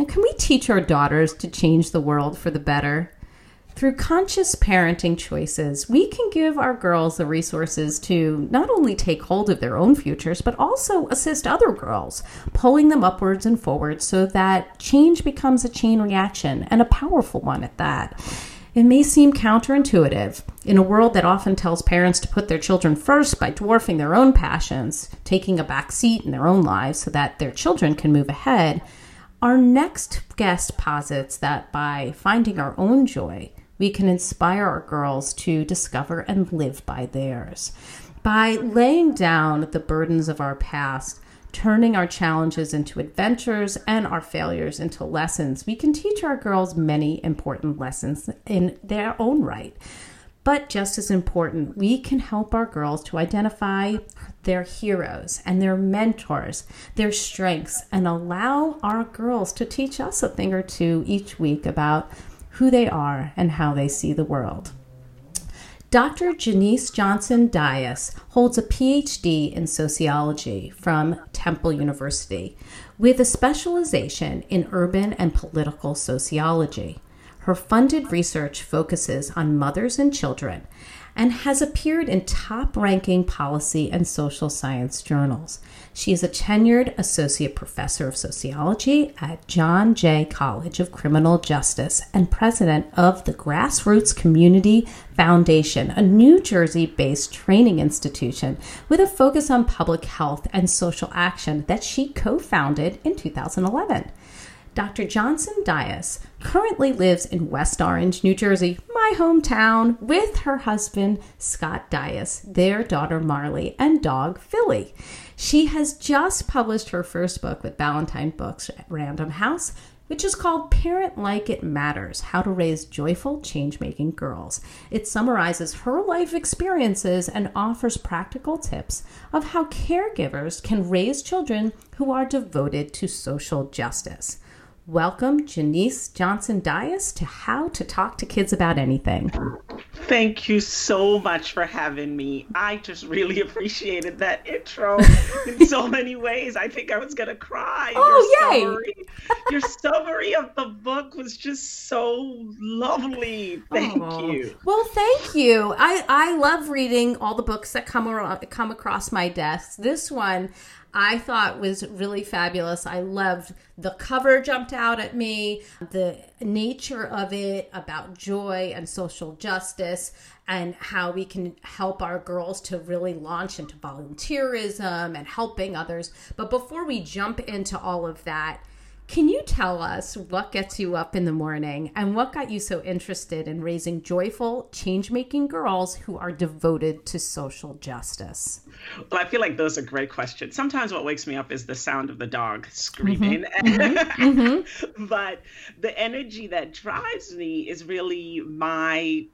And can we teach our daughters to change the world for the better? Through conscious parenting choices, we can give our girls the resources to not only take hold of their own futures, but also assist other girls, pulling them upwards and forwards so that change becomes a chain reaction and a powerful one at that. It may seem counterintuitive in a world that often tells parents to put their children first by dwarfing their own passions, taking a back seat in their own lives so that their children can move ahead. Our next guest posits that by finding our own joy, we can inspire our girls to discover and live by theirs. By laying down the burdens of our past, turning our challenges into adventures and our failures into lessons, we can teach our girls many important lessons in their own right. But just as important, we can help our girls to identify their heroes and their mentors, their strengths, and allow our girls to teach us a thing or two each week about who they are and how they see the world. Dr. Janice Johnson Dias holds a PhD in sociology from Temple University with a specialization in urban and political sociology. Her funded research focuses on mothers and children and has appeared in top ranking policy and social science journals. She is a tenured associate professor of sociology at John Jay College of Criminal Justice and president of the Grassroots Community Foundation, a New Jersey based training institution with a focus on public health and social action that she co founded in 2011. Dr. Johnson Dias currently lives in West Orange, New Jersey, my hometown, with her husband, Scott Dias, their daughter Marley, and dog Philly. She has just published her first book with Ballantine Books at Random House, which is called Parent Like It Matters How to Raise Joyful Change Making Girls. It summarizes her life experiences and offers practical tips of how caregivers can raise children who are devoted to social justice. Welcome, Janice Johnson Dias, to How to Talk to Kids About Anything. Thank you so much for having me. I just really appreciated that intro in so many ways. I think I was going to cry. Oh, your yay! Summary, your summary of the book was just so lovely. Thank Oh. you. Well, thank you. I, I love reading all the books that come around, come across my desk. This one I thought was really fabulous. I loved the cover jumped out at me, the nature of it about joy and social justice and how we can help our girls to really launch into volunteerism and helping others. But before we jump into all of that, can you tell us what gets you up in the morning and what got you so interested in raising joyful, change making girls who are devoted to social justice? Well, I feel like those are great questions. Sometimes what wakes me up is the sound of the dog screaming. Mm-hmm. but the energy that drives me is really my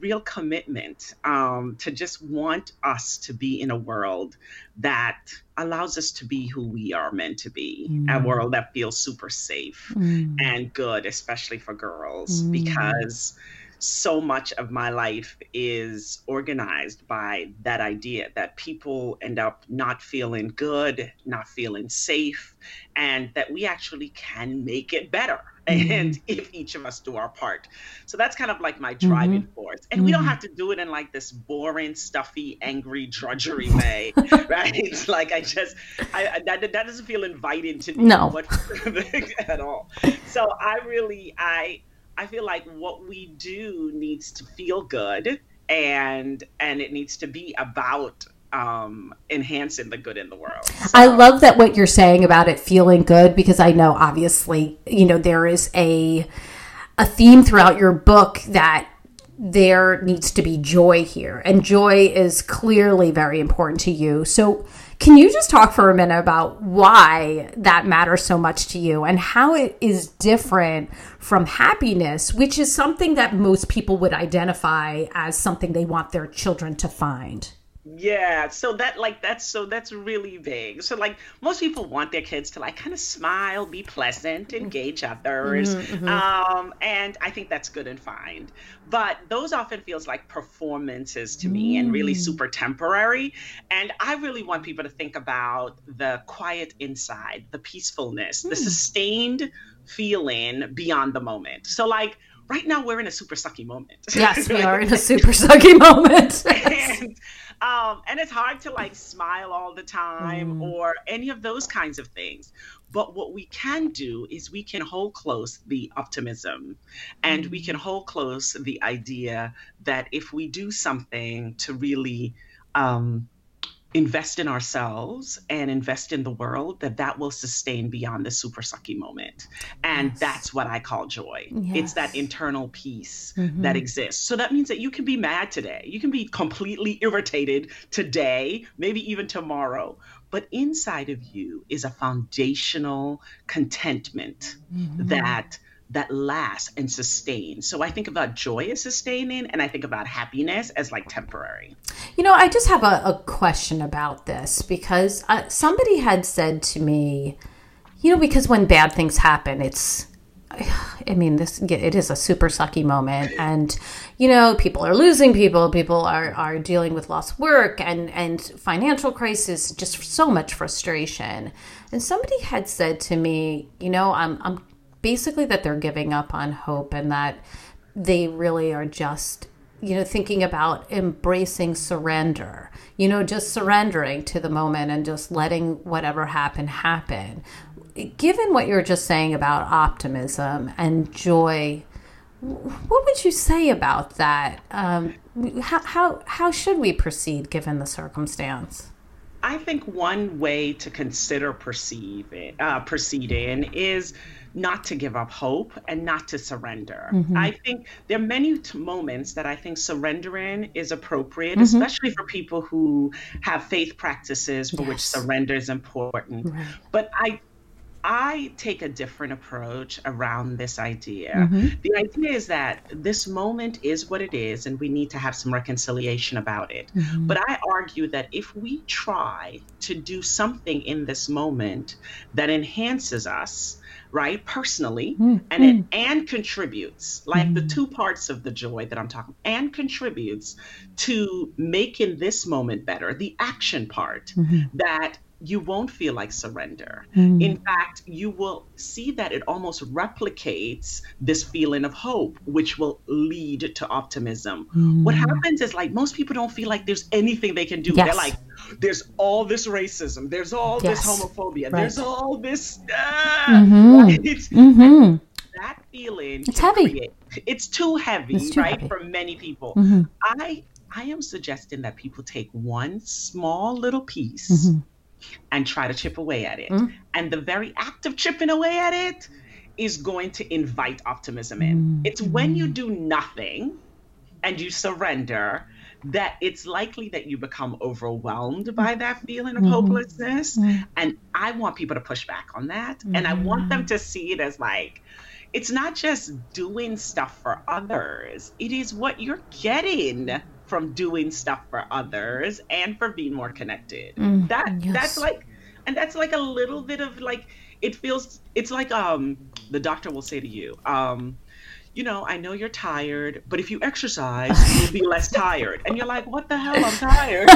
real commitment um, to just want us to be in a world that allows us to be who we are meant to be, a Mm. world that feels super safe Mm. and good, especially for girls, Mm. because so much of my life is organized by that idea that people end up not feeling good, not feeling safe, and that we actually can make it better. Mhm. And if each of us do our part. So that's kind of like my driving force. And we don't Mhm. have to do it in like this boring, stuffy, angry, drudgery way, right? It's Like I just, I, that, that doesn't feel inviting to me No. what- at all. So I really, I, I feel like what we do needs to feel good and and it needs to be about um, enhancing the good in the world. So. I love that what you're saying about it feeling good because I know obviously, you know, there is a a theme throughout your book that there needs to be joy here and joy is clearly very important to you. So can you just talk for a minute about why that matters so much to you and how it is different from happiness, which is something that most people would identify as something they want their children to find? Yeah, so that like that's so that's really big. So like most people want their kids to like kind of smile, be pleasant, engage others, mm-hmm, mm-hmm. Um, and I think that's good and fine. But those often feels like performances to me mm. and really mm. super temporary. And I really want people to think about the quiet inside, the peacefulness, mm. the sustained feeling beyond the moment. So like right now we're in a super sucky moment. Yes, we are in a super sucky moment. and, um, and it's hard to like smile all the time mm. or any of those kinds of things. But what we can do is we can hold close the optimism and mm. we can hold close the idea that if we do something to really um, invest in ourselves and invest in the world that that will sustain beyond the super sucky moment and yes. that's what i call joy yes. it's that internal peace mm-hmm. that exists so that means that you can be mad today you can be completely irritated today maybe even tomorrow but inside of you is a foundational contentment mm-hmm. that that lasts and sustains. So I think about joy as sustaining and I think about happiness as like temporary. You know, I just have a, a question about this because uh, somebody had said to me, you know, because when bad things happen, it's I mean, this it is a super sucky moment, and you know, people are losing people. People are are dealing with lost work and and financial crisis, just so much frustration. And somebody had said to me, you know, I'm I'm basically that they're giving up on hope and that they really are just you know thinking about embracing surrender you know just surrendering to the moment and just letting whatever happen happen. Given what you're just saying about optimism and joy what would you say about that? Um, how, how, how should we proceed given the circumstance? I think one way to consider perceiving uh, proceeding is not to give up hope and not to surrender. Mm-hmm. I think there are many t- moments that I think surrendering is appropriate, mm-hmm. especially for people who have faith practices for yes. which surrender is important. Right. But I I take a different approach around this idea. Mm-hmm. The idea is that this moment is what it is, and we need to have some reconciliation about it. Mm-hmm. But I argue that if we try to do something in this moment that enhances us, right personally mm, and it and contributes like mm. the two parts of the joy that i'm talking and contributes to making this moment better the action part mm-hmm. that you won't feel like surrender. Mm. In fact, you will see that it almost replicates this feeling of hope, which will lead to optimism. Mm. What happens is like most people don't feel like there's anything they can do. Yes. They're like, there's all this racism, there's all yes. this homophobia, right. there's all this. Ah, mm-hmm. Right? Mm-hmm. That feeling. It's heavy. Create, it's too heavy, it's too right, heavy. for many people. Mm-hmm. I I am suggesting that people take one small little piece mm-hmm and try to chip away at it. Mm. And the very act of chipping away at it is going to invite optimism in. Mm. It's when you do nothing and you surrender that it's likely that you become overwhelmed by that feeling of mm-hmm. hopelessness. Mm. And I want people to push back on that. Mm. And I want them to see it as like, it's not just doing stuff for others, it is what you're getting from doing stuff for others and for being more connected. Mm, that yes. that's like and that's like a little bit of like it feels it's like um the doctor will say to you um you know, I know you're tired, but if you exercise, you'll be less tired. And you're like, what the hell? I'm tired.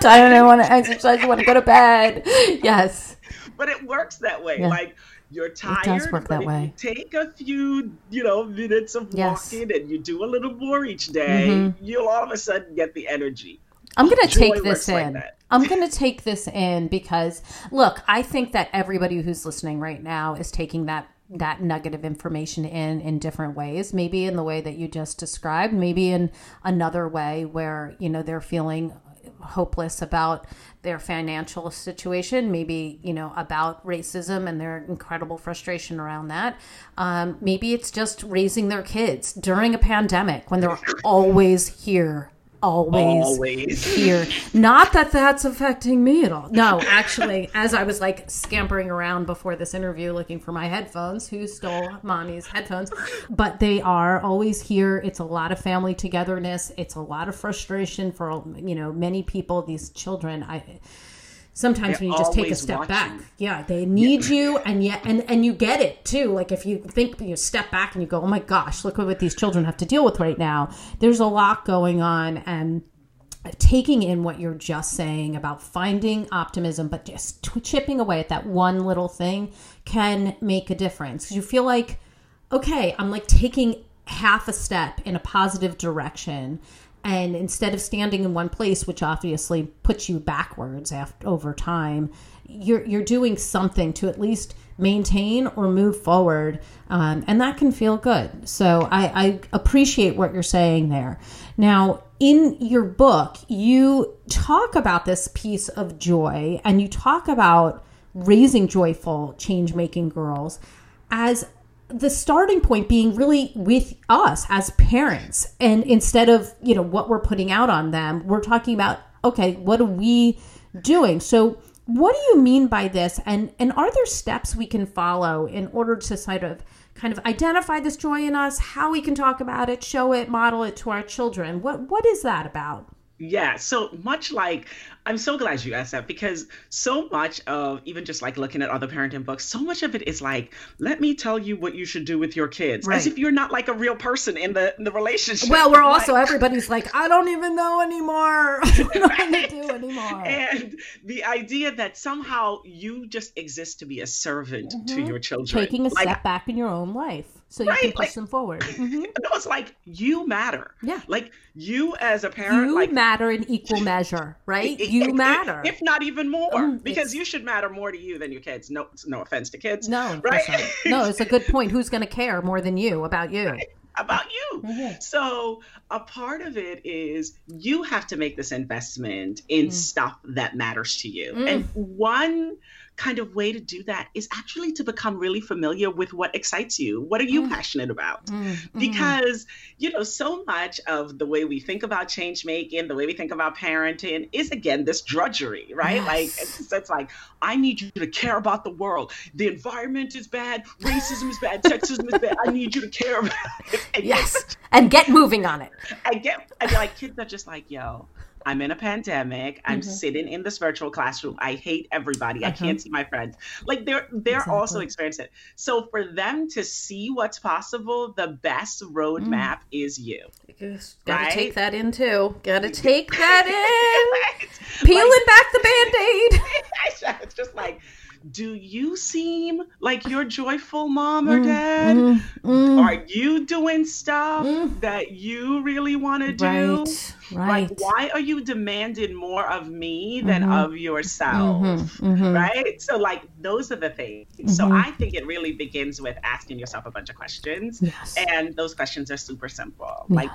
tired. I want to exercise. I want to go to bed. Yes. But it works that way. Yeah. Like you're tired. It does work that way. take a few, you know, minutes of yes. walking and you do a little more each day, mm-hmm. you'll all of a sudden get the energy. I'm going to take this in. Like I'm going to take this in because look, I think that everybody who's listening right now is taking that that negative information in in different ways maybe in the way that you just described maybe in another way where you know they're feeling hopeless about their financial situation, maybe, you know, about racism and their incredible frustration around that. Um, maybe it's just raising their kids during a pandemic when they're always here always, always. here. Not that that's affecting me at all. No, actually, as I was like scampering around before this interview looking for my headphones, who stole mommy's headphones? But they are always here. It's a lot of family togetherness. It's a lot of frustration for you know many people. These children, I sometimes They're when you just take a step watching. back yeah they need yeah. you and yet and and you get it too like if you think you step back and you go oh my gosh look what these children have to deal with right now there's a lot going on and taking in what you're just saying about finding optimism but just chipping away at that one little thing can make a difference you feel like okay i'm like taking half a step in a positive direction and instead of standing in one place which obviously puts you backwards after over time you're you're doing something to at least maintain or move forward um, and that can feel good. So I, I appreciate what you're saying there. Now in your book you talk about this piece of joy and you talk about raising joyful change making girls as the starting point being really with us as parents. And instead of you know what we're putting out on them we're talking about okay what are we doing? So what do you mean by this? And and are there steps we can follow in order to sort of kind of identify this joy in us how we can talk about it show it model it to our children? What what is that about yeah, so much like I'm so glad you asked that because so much of even just like looking at other parenting books, so much of it is like, let me tell you what you should do with your kids, right. as if you're not like a real person in the in the relationship. Well, we're also like, everybody's like, I don't even know anymore. I don't know what to do anymore. And the idea that somehow you just exist to be a servant mm-hmm. to your children, taking a like, step back in your own life so you can push like, them forward. Mm-hmm. No, it's like you matter. Yeah, like you as a parent, you like, matter in equal measure, right? you matter, if not even more, mm, because you should matter more to you than your kids. No, no offense to kids. No, right? No, it's a good point. Who's going to care more than you about you? Right about you. Mm-hmm. So a part of it is you have to make this investment in mm. stuff that matters to you. Mm. And one kind of way to do that is actually to become really familiar with what excites you. What are you mm. passionate about? Mm. mm. Because, you know, so much of the way we think about change making, the way we think about parenting is again this drudgery, right? Yes. Like it's, it's, like, I need you to care about the world. The environment is bad, racism is bad, sexism is bad. I need you to care about it. And yes. Get, and get moving on it. And get and like kids are just like, yo, I'm in a pandemic. I'm mm-hmm. sitting in this virtual classroom. I hate everybody. Uh-huh. I can't see my friends. Like they're they're exactly. also experiencing it. So for them to see what's possible, the best roadmap mm. is you. Gotta right? take that in too. Gotta take that in. right? Peeling like, back the band-aid. it's just like do you seem like you're joyful mom or mm, dad? Mm, mm, Are you doing stuff mm. that you really want to do? Right, right. Like, why are you demanding more of me than mm-hmm. of yourself? Mm-hmm, mm-hmm. Right? So, like, those are the things. So, mm-hmm. I think it really begins with asking yourself a bunch of questions. Yes. And those questions are super simple. Yes.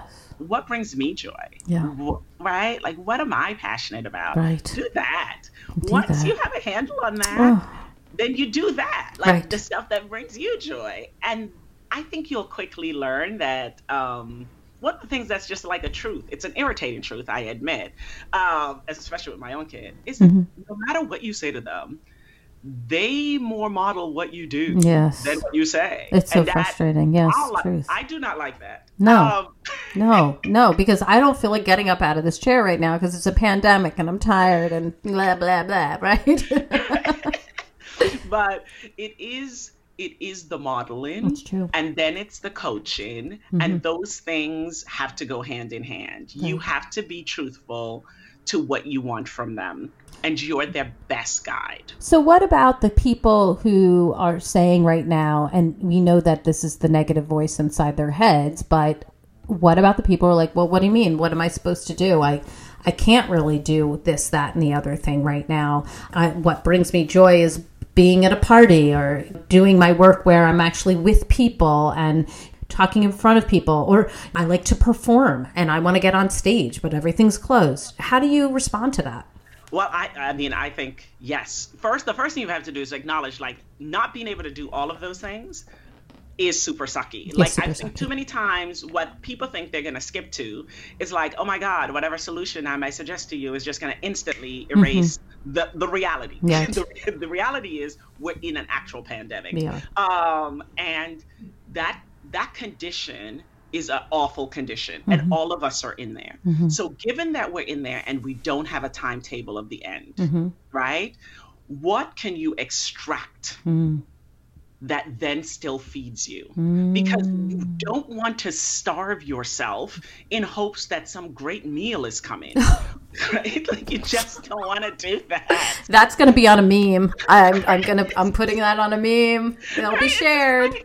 What brings me joy? Yeah. Right? Like, what am I passionate about? Right. Do that. Do Once that. you have a handle on that, oh then you do that, like right. the stuff that brings you joy. And I think you'll quickly learn that um, one of the things that's just like a truth, it's an irritating truth, I admit, um, especially with my own kid, is mm-hmm. no matter what you say to them, they more model what you do yes. than what you say. It's so frustrating. Yes, like, truth. I do not like that. No, um, no, no, because I don't feel like getting up out of this chair right now because it's a pandemic and I'm tired and blah blah blah. Right. but it is it is the modeling That's true. and then it's the coaching mm-hmm. and those things have to go hand in hand you have to be truthful to what you want from them and you're their best guide. So what about the people who are saying right now and we know that this is the negative voice inside their heads but what about the people who are like well what do you mean? What am i supposed to do? I I can't really do this, that, and the other thing right now. I, what brings me joy is being at a party or doing my work where I'm actually with people and talking in front of people or I like to perform and I want to get on stage but everything's closed. How do you respond to that? Well, I, I mean, I think yes. First, the first thing you have to do is acknowledge like not being able to do all of those things is super sucky. It's like super I think sucky. too many times what people think they're gonna skip to is like, oh my God, whatever solution I might suggest to you is just gonna instantly erase the, the reality. Mm-hmm. Yeah. the, the reality is we're in an actual pandemic. Are. Um, and that that condition is an awful condition, Mm-hmm. and all of us are in there. So, given that we're in there and we don't have a timetable of the end, Mm-hmm. right? What can you extract Mm. that then still feeds you? Because you don't want to starve yourself in hopes that some great meal is coming, right? Like you just don't want to do that. That's going to be on a meme. I'm, I'm going to I'm putting that on a meme. It'll be shared.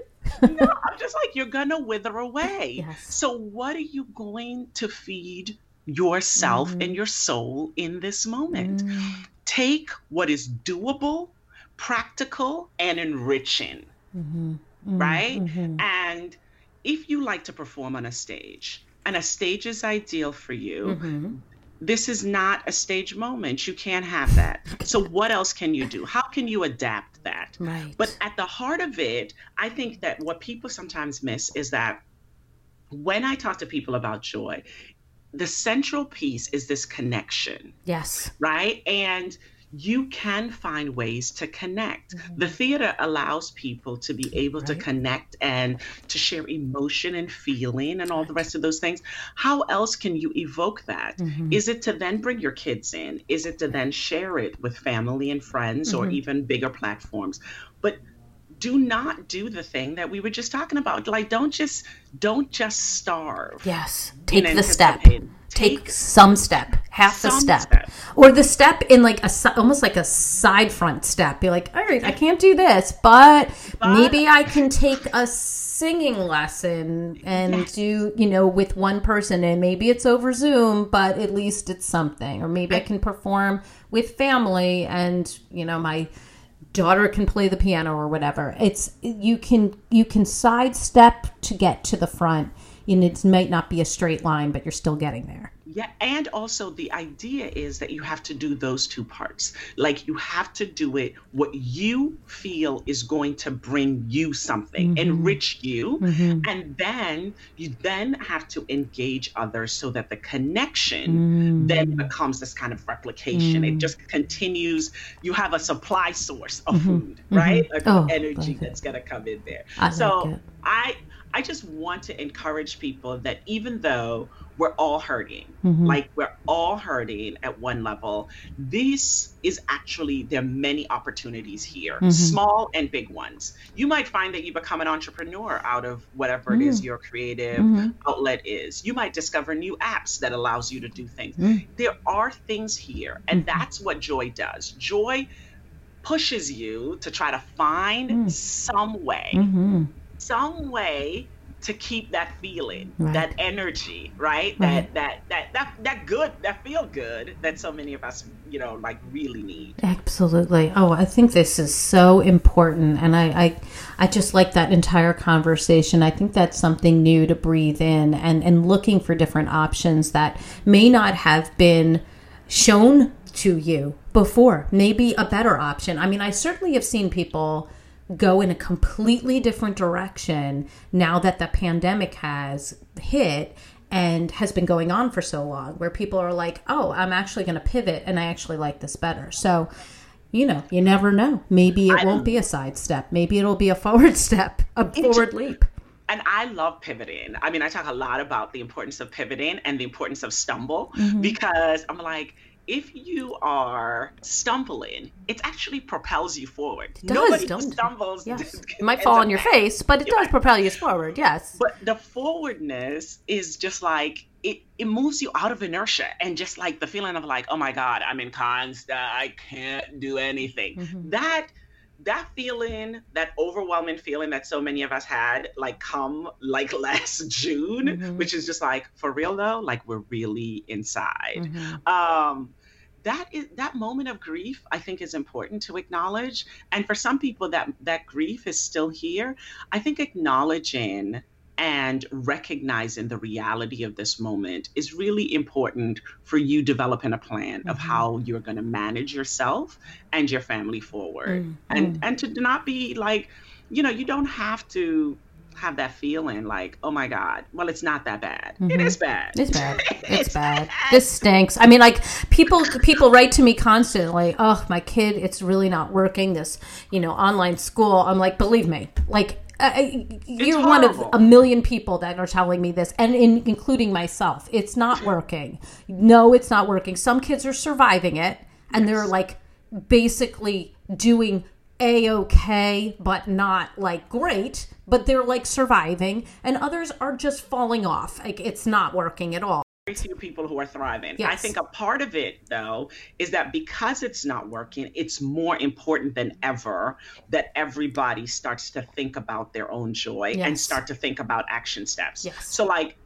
No, I'm just like, you're gonna wither away. Yes. So, what are you going to feed yourself and mm. your soul in this moment? Mm. Take what is doable, practical, and enriching, mm-hmm. right? Mm-hmm. Mm-hmm. And if you like to perform on a stage, and a stage is ideal for you, this is not a stage moment. You can't have that. So, what else can you do? How can you adapt that? Right. But at the heart of it, I think that what people sometimes miss is that when I talk to people about joy, the central piece is this connection, Yes. right? And you can find ways to connect. Mm-hmm. The theater allows people to be able to connect and to share emotion and feeling and all the rest of those things. How else can you evoke that? Mm-hmm. Is it to then bring your kids in? Is it to then share it with family and friends or mm-hmm. even bigger platforms? But do not do the thing that we were just talking about. Like don't just don't just starve. Yes. Take the step. anticipating. Take some step, half a step. step. or the step in like a almost like a side front step. Be like, all right, I can't do this, but, maybe I can take a singing lesson and do you know with one person, and maybe it's over Zoom, but at least it's something. Or maybe I can perform with family, and you know my daughter can play the piano or whatever. It's you can you can sidestep to get to the front. And it might not be a straight line, but you're still getting there. Yeah, and also the idea is that you have to do those two parts. Like you have to do it what you feel is going to bring you something, enrich you, and then you then have to engage others so that the connection then becomes this kind of replication. It just continues. You have a supply source of food, right? Like Oh, energy that's gonna come in there. I so like. I I just want to encourage people that even though we're all hurting, Mm-hmm. like we're all hurting at one level, this is actually there are many opportunities here, Mm-hmm. small and big ones. You might find that you become an entrepreneur out of whatever it Mm. is your creative Mm-hmm. outlet is. You might discover new apps that allows you to do things. Mm. There are things here, and Mm-hmm. that's what joy does. Joy pushes you to try to find Mm. some way Mm-hmm. Some way to keep that feeling Right. that energy right, Right. that that that that that good that feel good that so many of us you know like really need Absolutely. Oh, I think this is so important, and I, I, I just like that entire conversation. I think that's something new to breathe in, and and looking for different options that may not have been shown to you before. Maybe a better option. I mean, I certainly have seen people go in a completely different direction now that the pandemic has hit and has been going on for so long where people are like oh i'm actually going to pivot and i actually like this better so you know you never know maybe it won't be a side step maybe it'll be a forward step a forward leap and I love pivoting. I mean, I talk a lot about the importance of pivoting and the importance of stumble Mm-hmm. because I'm like, if you are stumbling, it actually propels you forward. does, Nobody don't- stumbles. yes it might fall on your face but it does propel you forward yes But the forwardness is just like it, it moves you out of inertia and just like the feeling of like, oh my God, I'm in constant, I can't do anything. Mm-hmm. That that feeling, that overwhelming feeling that so many of us had, like come like last June, Mm-hmm. which is just like for real though, like we're really inside. Mm-hmm. Um that is that moment of grief i think is important to acknowledge and for some people that that grief is still here i think acknowledging and recognizing the reality of this moment is really important for you developing a plan mm-hmm. of how you're going to manage yourself and your family forward mm-hmm. and and to not be like you know you don't have to have that feeling like, oh my God, well, it's not that bad. Mm-hmm. It is bad. It's bad. It's, bad. This stinks. I mean, like people, people write to me constantly, oh, my kid, it's really not working. This, you know, online school. I'm like, believe me, like uh, uh you're one of a million people that are telling me this, and in, including myself. It's not working. No, it's not working. Some kids are surviving it, and yes. they're like basically doing a okay, but not like great, but they're like surviving, and others are just falling off. Like it's not working at all. Very few people who are thriving. Yes. I think a part of it, though, is that because it's not working, it's more important than ever that everybody starts to think about their own joy yes. and start to think about action steps. Yes. So, like,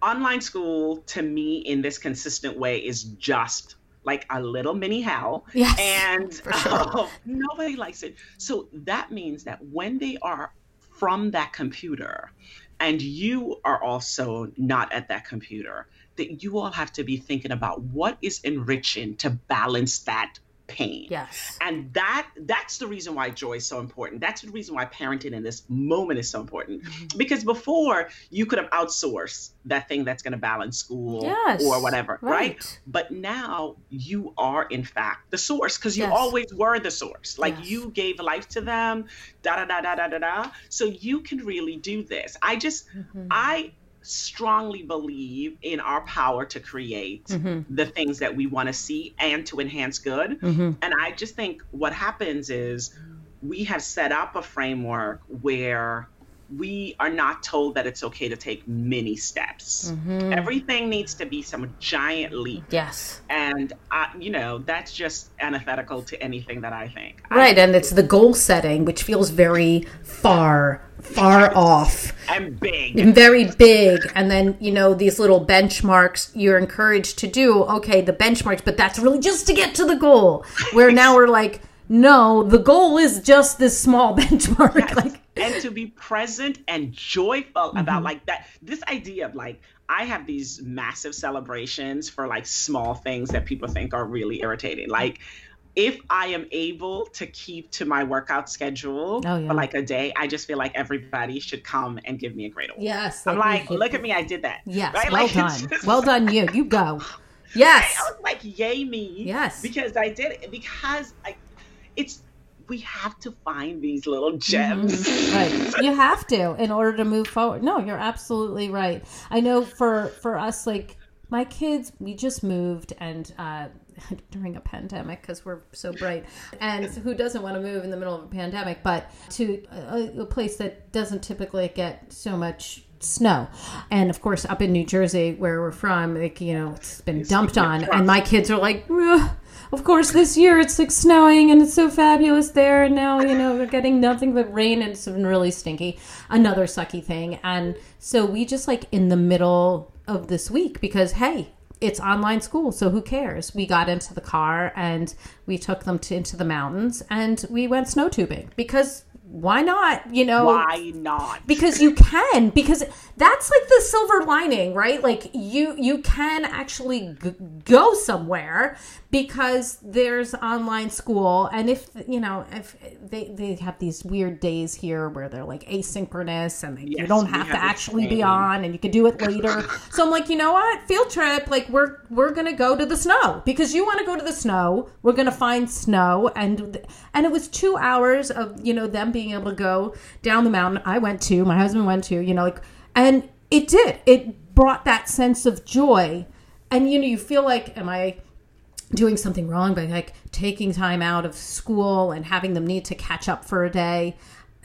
online school to me in this consistent way is just like a little mini hell. Yes, and sure. uh, nobody likes it. So that means that when they are from that computer and you are also not at that computer, that you all have to be thinking about what is enriching to balance that pain. Yes. And that that's the reason why joy is so important. That's the reason why parenting in this moment is so important. Mm-hmm. Because before you could have outsourced that thing that's going to balance school yes. or whatever, right. right. But now you are in fact the source because you yes. always were the source. Like yes. you gave life to them, da da da da da da da. So you can really do this. I just mm-hmm. I strongly believe in our power to create mm-hmm. the things that we want to see and to enhance good. Mm-hmm. And I just think what happens is we have set up a framework where we are not told that it's okay to take many steps. Mm-hmm. Everything needs to be some giant leap. Yes. And, I, you know, that's just antithetical to anything that I think. Right. I, and it's the goal setting, which feels very far far off and big and very big and then you know these little benchmarks you're encouraged to do okay the benchmarks but that's really just to get to the goal where now we're like no the goal is just this small benchmark yes. like and to be present and joyful mm-hmm. about like that this idea of like I have these massive celebrations for like small things that people think are really irritating. Like if I am able to keep to my workout schedule oh, yeah. for like a day, I just feel like everybody should come and give me a great award. Yes. I'm like, look at me, I did that. Yes. Right? Well like, done. Just... Well done, you. You go. Yes. I was like, yay me. Yes. Because I did it. Because I, it's, we have to find these little gems. Mm-hmm. Right. You have to in order to move forward. No, you're absolutely right. I know for, for us, like, my kids, we just moved and, uh, during a pandemic because we're so bright. And who doesn't want to move in the middle of a pandemic, but to a, a place that doesn't typically get so much snow. And of course, up in New Jersey, where we're from, like, you know, it's been dumped on. And my kids are like, of course, this year it's like snowing and it's so fabulous there. And now, you know, we're getting nothing but rain and it's been really stinky. Another sucky thing. And so we just like in the middle of this week because, hey, it's online school, so who cares? We got into the car and we took them to, into the mountains and we went snow tubing because why not? You know, why not? Because you can. Because that's like the silver lining, right? Like you you can actually g- go somewhere because there's online school, and if you know if they they have these weird days here where they're like asynchronous and yes, you don't have, have to actually be on, and you can do it later. so I'm like, you know what? Field trip. Like we're we're gonna go to the snow because you want to go to the snow. We're gonna find snow, and and it was two hours of you know them being being able to go down the mountain. I went to, my husband went to, you know, like, and it did. It brought that sense of joy. And, you know, you feel like, am I doing something wrong by like taking time out of school and having them need to catch up for a day?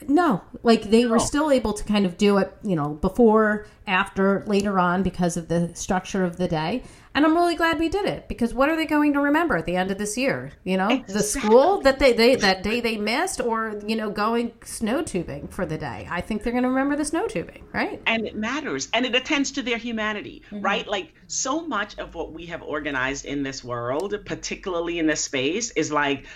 No, like they were still able to kind of do it, you know, before, after, later on because of the structure of the day. And I'm really glad we did it because what are they going to remember at the end of this year? You know, exactly. the school that they, they that day they missed, or you know, going snow tubing for the day. I think they're going to remember the snow tubing, right? And it matters, and it attends to their humanity, mm-hmm. right? Like so much of what we have organized in this world, particularly in this space, is like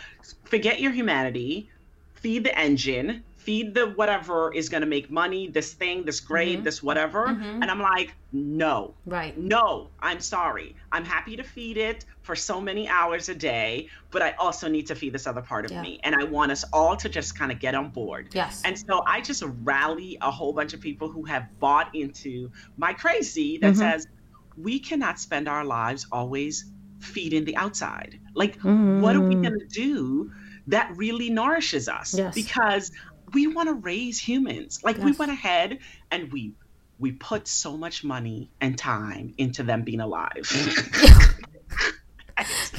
forget your humanity, feed the engine, feed the whatever is going to make money, this thing, this grade, mm-hmm. this whatever. Mm-hmm. And I'm like, no. Right. No, I'm sorry. I'm happy to feed it for so many hours a day, but I also need to feed this other part of yeah. me. And I want us all to just kind of get on board. Yes. And so I just rally a whole bunch of people who have bought into my crazy that mm-hmm. says, we cannot spend our lives always feeding the outside. Like, what are we mm. going to do? that really nourishes us yes. because we want to raise humans. Like yes. we went ahead and we we put so much money and time into them being alive.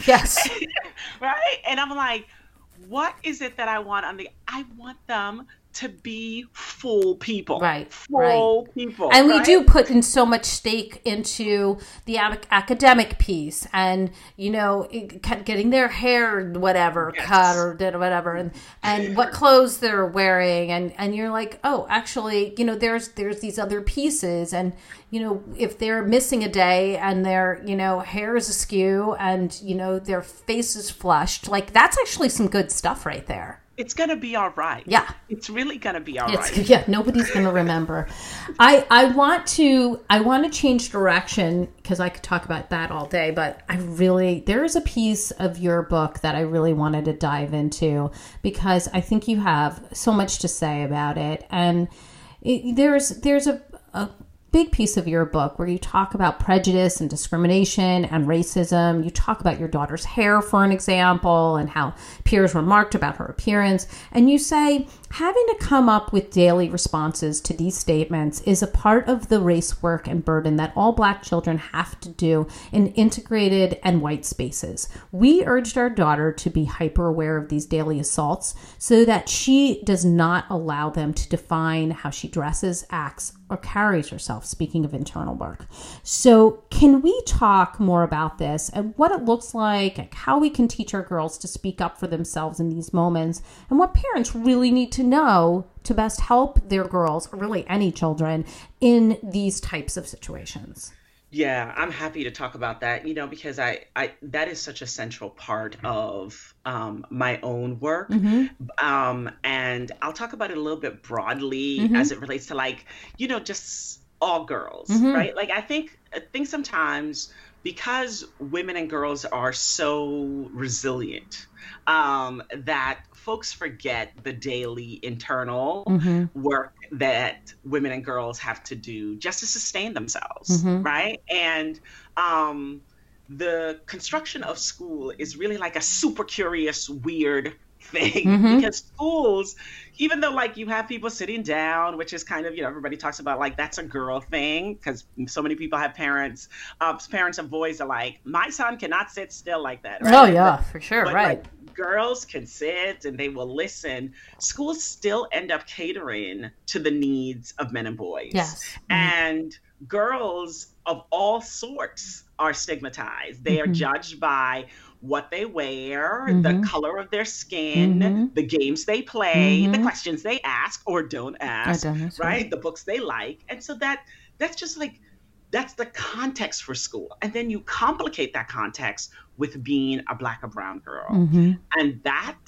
yes. right? And I'm like, what is it that I want on the I want them to be full people. Right. Full right. people. And right? we do put in so much stake into the academic piece and, you know, getting their hair, whatever, yes. cut or did whatever, and, and what clothes they're wearing. And, and you're like, oh, actually, you know, there's, there's these other pieces. And, you know, if they're missing a day and their, you know, hair is askew and, you know, their face is flushed, like that's actually some good stuff right there it's gonna be all right. Yeah, it's really gonna be all it's, right. Yeah, nobody's gonna remember. I I want to I want to change direction because I could talk about that all day. But I really there is a piece of your book that I really wanted to dive into because I think you have so much to say about it, and it, there's there's a, a big piece of your book where you talk about prejudice and discrimination and racism. You talk about your daughter's hair, for an example, and how peers remarked about her appearance. And you say having to come up with daily responses to these statements is a part of the race work and burden that all Black children have to do in integrated and white spaces. We urged our daughter to be hyper aware of these daily assaults so that she does not allow them to define how she dresses, acts, or carries herself, speaking of internal work. So, can we talk more about this and what it looks like, like, how we can teach our girls to speak up for themselves in these moments, and what parents really need to know to best help their girls, or really any children, in these types of situations? Yeah, I'm happy to talk about that. You know, because I, I that is such a central part of um, my own work, mm-hmm. um, and I'll talk about it a little bit broadly mm-hmm. as it relates to like, you know, just all girls, mm-hmm. right? Like I think I think sometimes because women and girls are so resilient um, that folks forget the daily internal mm-hmm. work that women and girls have to do just to sustain themselves, mm-hmm. right? And um, the construction of school is really like a super curious, weird thing mm-hmm. because schools even though like you have people sitting down which is kind of you know everybody talks about like that's a girl thing because so many people have parents uh, parents of boys are like my son cannot sit still like that right? oh yeah but, for sure but, right like, girls can sit and they will listen schools still end up catering to the needs of men and boys yes mm-hmm. and girls of all sorts are stigmatized they mm-hmm. are judged by what they wear, mm-hmm. the color of their skin, mm-hmm. the games they play, mm-hmm. the questions they ask or don't ask, right? right? The books they like. And so that that's just like that's the context for school. And then you complicate that context with being a black or brown girl. Mm-hmm. And that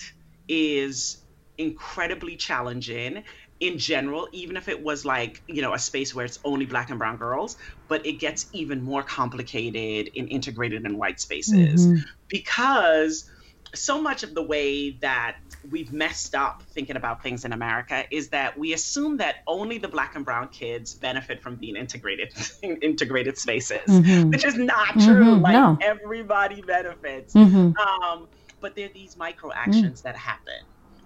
is incredibly challenging in general, even if it was like, you know, a space where it's only black and brown girls, but it gets even more complicated in integrated and white spaces mm-hmm. because so much of the way that we've messed up thinking about things in America is that we assume that only the black and brown kids benefit from being integrated in integrated spaces, mm-hmm. which is not true. Mm-hmm. Like no. everybody benefits. Mm-hmm. Um, but there are these micro actions that happen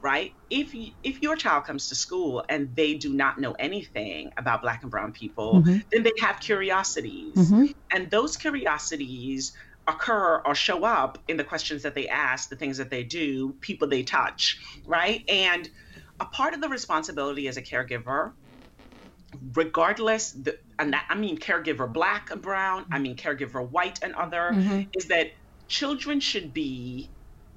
right? If you, if your child comes to school and they do not know anything about Black and Brown people, mm-hmm. then they have curiosities, mm-hmm. and those curiosities occur or show up in the questions that they ask, the things that they do, people they touch, right? And a part of the responsibility as a caregiver regardless the and i mean caregiver black and brown i mean caregiver white and other mm-hmm. is that children should be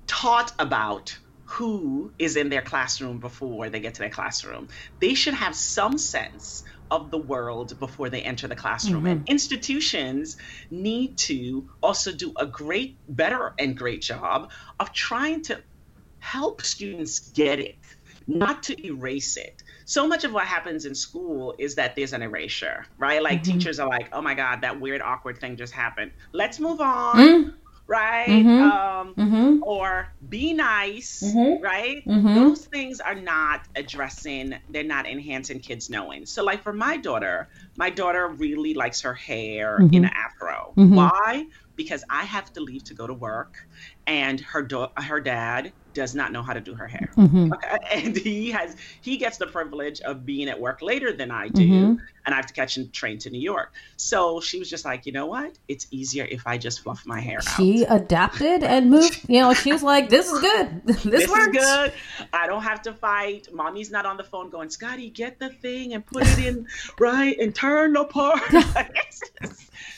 taught about who is in their classroom before they get to their classroom they should have some sense of the world before they enter the classroom mm-hmm. and institutions need to also do a great better and great job of trying to help students get it not to erase it so much of what happens in school is that there's an erasure, right? Like mm-hmm. teachers are like, oh my God, that weird, awkward thing just happened. Let's move on. Mm-hmm. Right? Mm-hmm. Um, mm-hmm. or be nice, mm-hmm. right? Mm-hmm. Those things are not addressing, they're not enhancing kids' knowing. So, like for my daughter, my daughter really likes her hair in an afro. Why? Because I have to leave to go to work, and her do- her dad does not know how to do her hair. Mm-hmm. Okay? And he has he gets the privilege of being at work later than I do, mm-hmm. and I have to catch a train to New York. So she was just like, you know what? It's easier if I just fluff my hair out. She adapted and moved. You know, she was like, "This is good. This, this works. is good. I don't have to fight. Mommy's not on the phone going, Scotty, get the thing and put it in right and turn the part."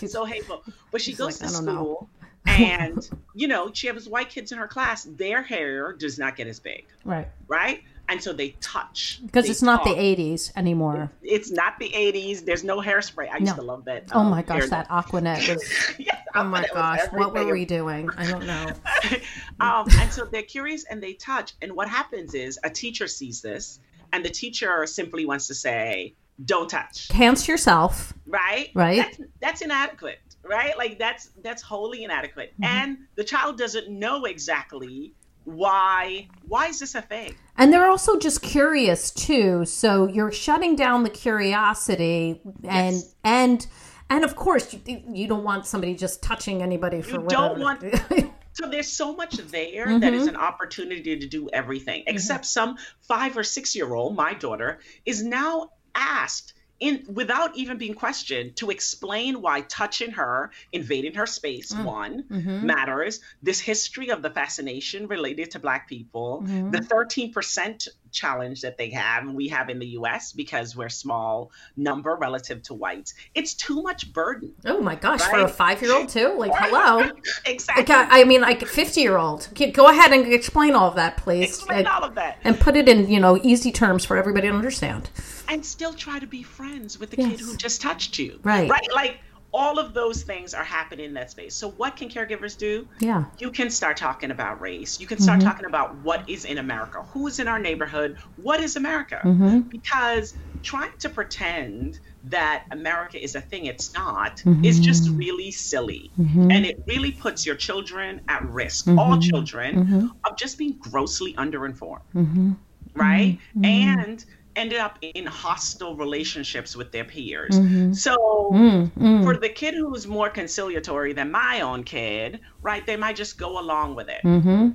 so hateful. But she goes like, to school. Know and you know she has white kids in her class. Their hair does not get as big. Right. Right? And so they touch. Because it's not the 80s anymore. It's not the 80s there's no hairspray. I used no. to love that oh um, my gosh that Aqua Net was yes, oh my gosh what were we doing? I don't know. Um, and so they're curious and they touch. And what happens is a teacher sees this and the teacher simply wants to say don't touch. Hands yourself. Right? Right? That's, that's inadequate right? Like that's that's wholly inadequate. Mm-hmm. And the child doesn't know exactly why why is this a thing? And they're also just curious too. So you're shutting down the curiosity and yes. and and of course you, you don't want somebody just touching anybody for you whatever. don't want So there's so much there mm-hmm. that is an opportunity to do everything, mm-hmm. except mm-hmm. some five or six year old, my daughter, is now asked in without even being questioned to explain why touching her invading her space mm. one mm-hmm. matters this history of the fascination related to black people mm-hmm. the 13% challenge that they have and we have in the US because we're small number relative to whites it's too much burden oh my gosh right? for a 5 year old too like hello exactly like, I mean like 50 year old go ahead and explain all of that please explain and, all of that and put it in you know easy terms for everybody to understand and still try to be friends with the yes. kid who just touched you. Right. Right. Like all of those things are happening in that space. So what can caregivers do? Yeah. You can start talking about race. You can start mm-hmm. talking about what is in America. Who is in our neighborhood? What is America? Mm-hmm. Because trying to pretend that America is a thing it's not mm-hmm. is just really silly. Mm-hmm. And it really puts your children at risk, all mm-hmm. children, mm-hmm. of just being grossly underinformed. Right? And ended up in hostile relationships with their peers. Mm-hmm. So mm-hmm. for the kid who's more conciliatory than my own kid, right, they might just go along with it. Mm-hmm.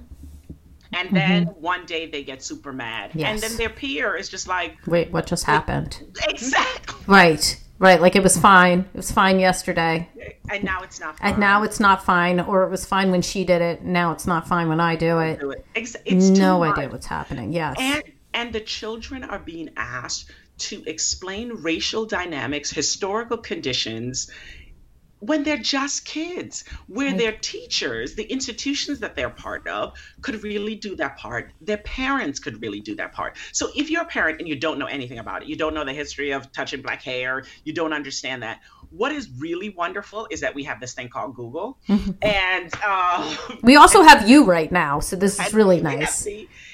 And then mm-hmm. one day they get super mad. Yes. And then their peer is just like, wait, what just happened? Exactly. Right. Right, like it was fine. It was fine yesterday. And now it's not fine. And now it's not fine, or it was fine when she did it. Now it's not fine when I do it. Do it. It's, it's no idea what's happening. Yes. And and the children are being asked to explain racial dynamics, historical conditions, when they're just kids, where right. their teachers, the institutions that they're part of, could really do that part. Their parents could really do that part. So if you're a parent and you don't know anything about it, you don't know the history of touching black hair, you don't understand that. What is really wonderful is that we have this thing called Google, and uh, we also have you right now. So this is really nice.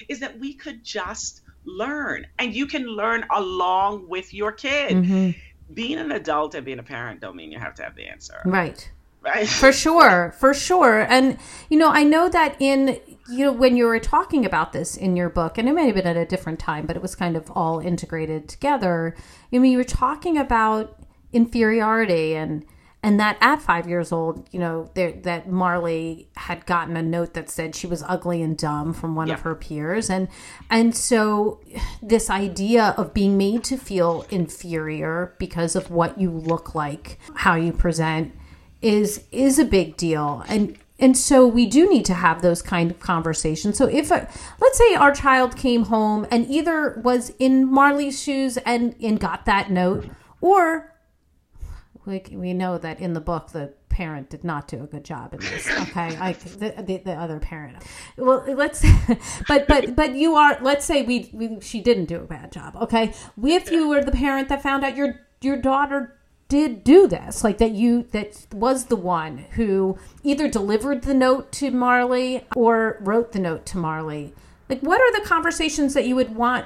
Is that we could just learn and you can learn along with your kid. Mm-hmm. being an adult and being a parent don't mean you have to have the answer. Right. Right? For sure for sure. And you know i know that in you know when you were talking about this in your book and it may have been at a different time but it was kind of all integrated together. I mean you were talking about inferiority and and that at five years old, you know, there, that Marley had gotten a note that said she was ugly and dumb from one yeah. of her peers, and and so this idea of being made to feel inferior because of what you look like, how you present, is is a big deal, and and so we do need to have those kind of conversations. So if a, let's say our child came home and either was in Marley's shoes and and got that note, or like we know that in the book the parent did not do a good job in this. Okay, I the, the, the other parent. Well, let's but but but you are. Let's say we, we she didn't do a bad job. Okay, if you were the parent that found out your your daughter did do this like that you that was the one who either delivered the note to marley or wrote the note to marley like what are the conversations that you would want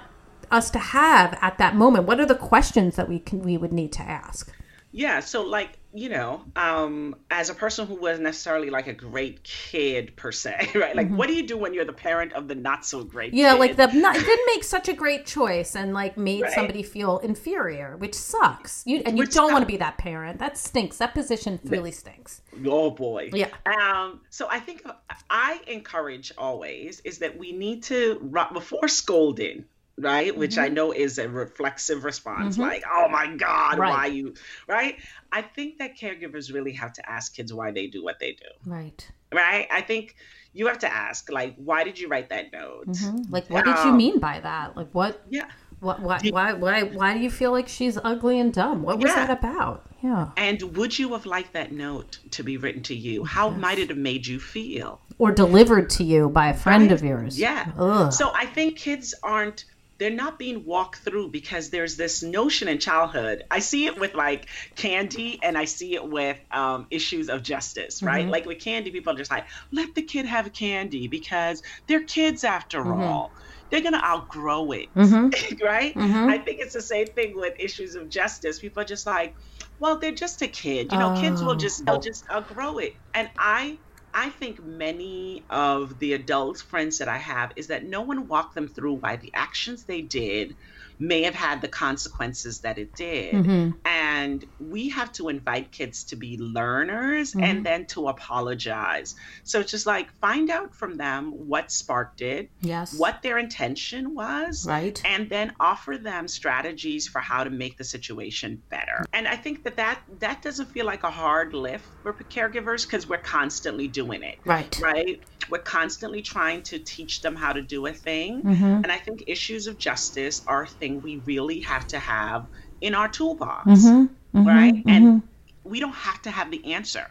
us to have at that moment what are the questions that we can we would need to ask yeah so like you know, um, as a person who wasn't necessarily like a great kid per se, right? Like, mm-hmm. what do you do when you're the parent of the not so great? Yeah, kid? like the not, didn't make such a great choice and like made right. somebody feel inferior, which sucks. You and you which don't want to be that parent. That stinks. That position really stinks. Oh boy. Yeah. Um. So I think I encourage always is that we need to before scolding right? Which mm-hmm. I know is a reflexive response, mm-hmm. like, oh my God, right. why you, right? I think that caregivers really have to ask kids why they do what they do. Right. Right? I think you have to ask, like, why did you write that note? Mm-hmm. Like, what um, did you um, mean by that? Like, what? Yeah. What, why, why, why, why do you feel like she's ugly and dumb? What was yeah. that about? Yeah. And would you have liked that note to be written to you? How yes. might it have made you feel? Or delivered to you by a friend right? of yours? Yeah. Ugh. So I think kids aren't they're not being walked through because there's this notion in childhood. I see it with like candy and I see it with um, issues of justice, right? Mm-hmm. Like with candy, people are just like, let the kid have candy because they're kids after mm-hmm. all. They're going to outgrow it, mm-hmm. right? Mm-hmm. I think it's the same thing with issues of justice. People are just like, well, they're just a kid. You know, oh. kids will just, they'll oh. just outgrow it. And I I think many of the adult friends that I have is that no one walked them through why the actions they did may have had the consequences that it did. Mm-hmm. And we have to invite kids to be learners mm-hmm. and then to apologize. So it's just like find out from them what sparked it, yes, what their intention was, right, and then offer them strategies for how to make the situation better. And I think that that, that doesn't feel like a hard lift for caregivers because we're constantly doing it. Right. Right. We're constantly trying to teach them how to do a thing. Mm-hmm. And I think issues of justice are a thing we really have to have in our toolbox. Mm-hmm. Mm-hmm. Right. And mm-hmm. we don't have to have the answer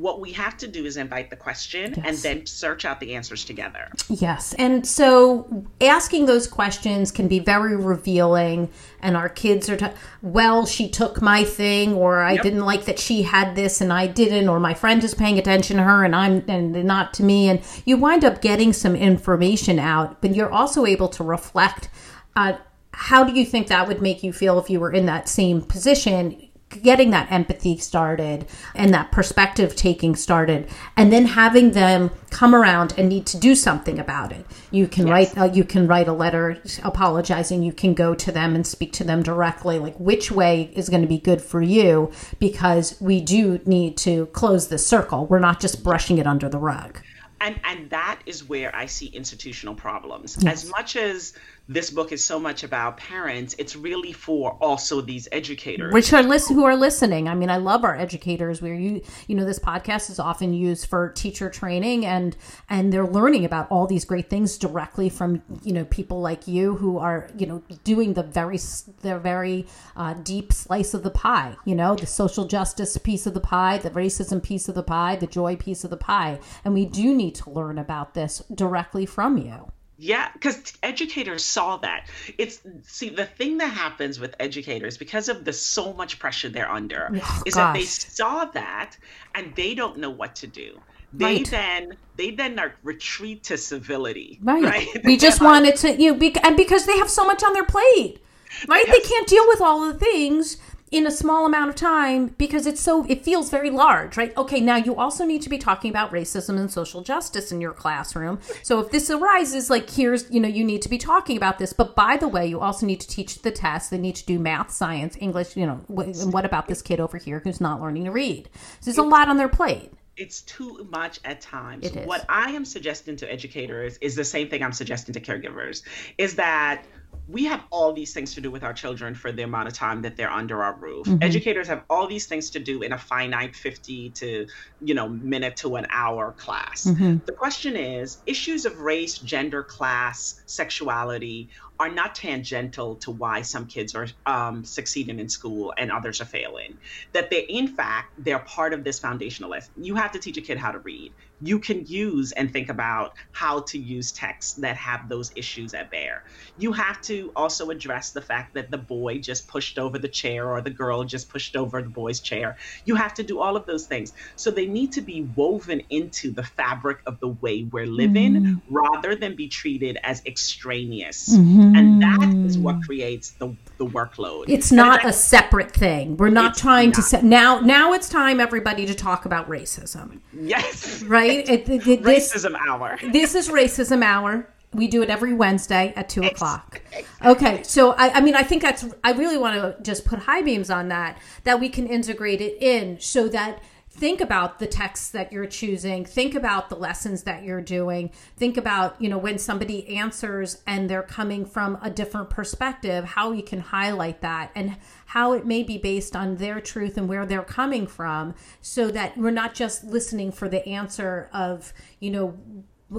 what we have to do is invite the question yes. and then search out the answers together. Yes. And so asking those questions can be very revealing. And our kids are, t- well, she took my thing, or I yep. didn't like that she had this and I didn't, or my friend is paying attention to her and I'm and not to me. And you wind up getting some information out, but you're also able to reflect. Uh, how do you think that would make you feel if you were in that same position getting that empathy started and that perspective taking started and then having them come around and need to do something about it. You can yes. write uh, you can write a letter apologizing. You can go to them and speak to them directly like which way is going to be good for you? Because we do need to close the circle. We're not just brushing it under the rug. And and that is where i see institutional problems. Yes. as much as this book is so much about parents it's really for also these educators. Which are listen who are listening. I mean i love our educators. Where you you know this podcast is often used for teacher training and and they're learning about all these great things directly from you know people like you who are you know doing the very the very uh, deep slice of the pie you know the social justice piece of the pie the racism piece of the pie the joy piece of the pie. And we do need to learn about this directly from you yeah, because educators saw that. It's see the thing that happens with educators because of the so much pressure they're under oh, is gosh. that they saw that and they don't know what to do. They right. then they then are retreat to civility. Right. right? We just wanted to you know, and because they have so much on their plate. Right? They, they can't deal with all the things in a small amount of time because it's so it feels very large right? Okay now you also need to be talking about racism and social justice in your classroom. So if this arises like here's you know you need to be talking about this. But by the way you also need to teach the test. They need to do math science english you know and what about this kid over here who's not learning to read? So there's a lot on their plate. It's too much at times. What I am suggesting to educators is the same thing I'm suggesting to caregivers is that we have all these things to do with our children for the amount of time that they're under our roof. Mm-hmm. Educators have all these things to do in a finite 50 to, you know, minute to an hour class. Mm-hmm. The question is issues of race, gender, class, sexuality are not tangential to why some kids are um, succeeding in school and others are failing. That they, in fact, they're part of this foundational lesson. You have to teach a kid how to read. You can use and think about how to use texts that have those issues at bear. You have to also address the fact that the boy just pushed over the chair or the girl just pushed over the boy's chair. You have to do all of those things. So they need to be woven into the fabric of the way we're living mm-hmm. rather than be treated as extraneous. Mm-hmm and that is what mm. creates the the workload. It's not a separate thing. We're not trying not. to set now. Now it's time, everybody, to talk about racism. Yes, right. It, it, it, racism this, hour. This is racism hour. We do it every Wednesday at two o'clock. Okay, so I, I mean, I think that's. I really want to just put high beams on that. That we can integrate it in so that think about the texts that you're choosing think about the lessons that you're doing think about you know when somebody answers and they're coming from a different perspective how you can highlight that and how it may be based on their truth and where they're coming from so that we're not just listening for the answer of you know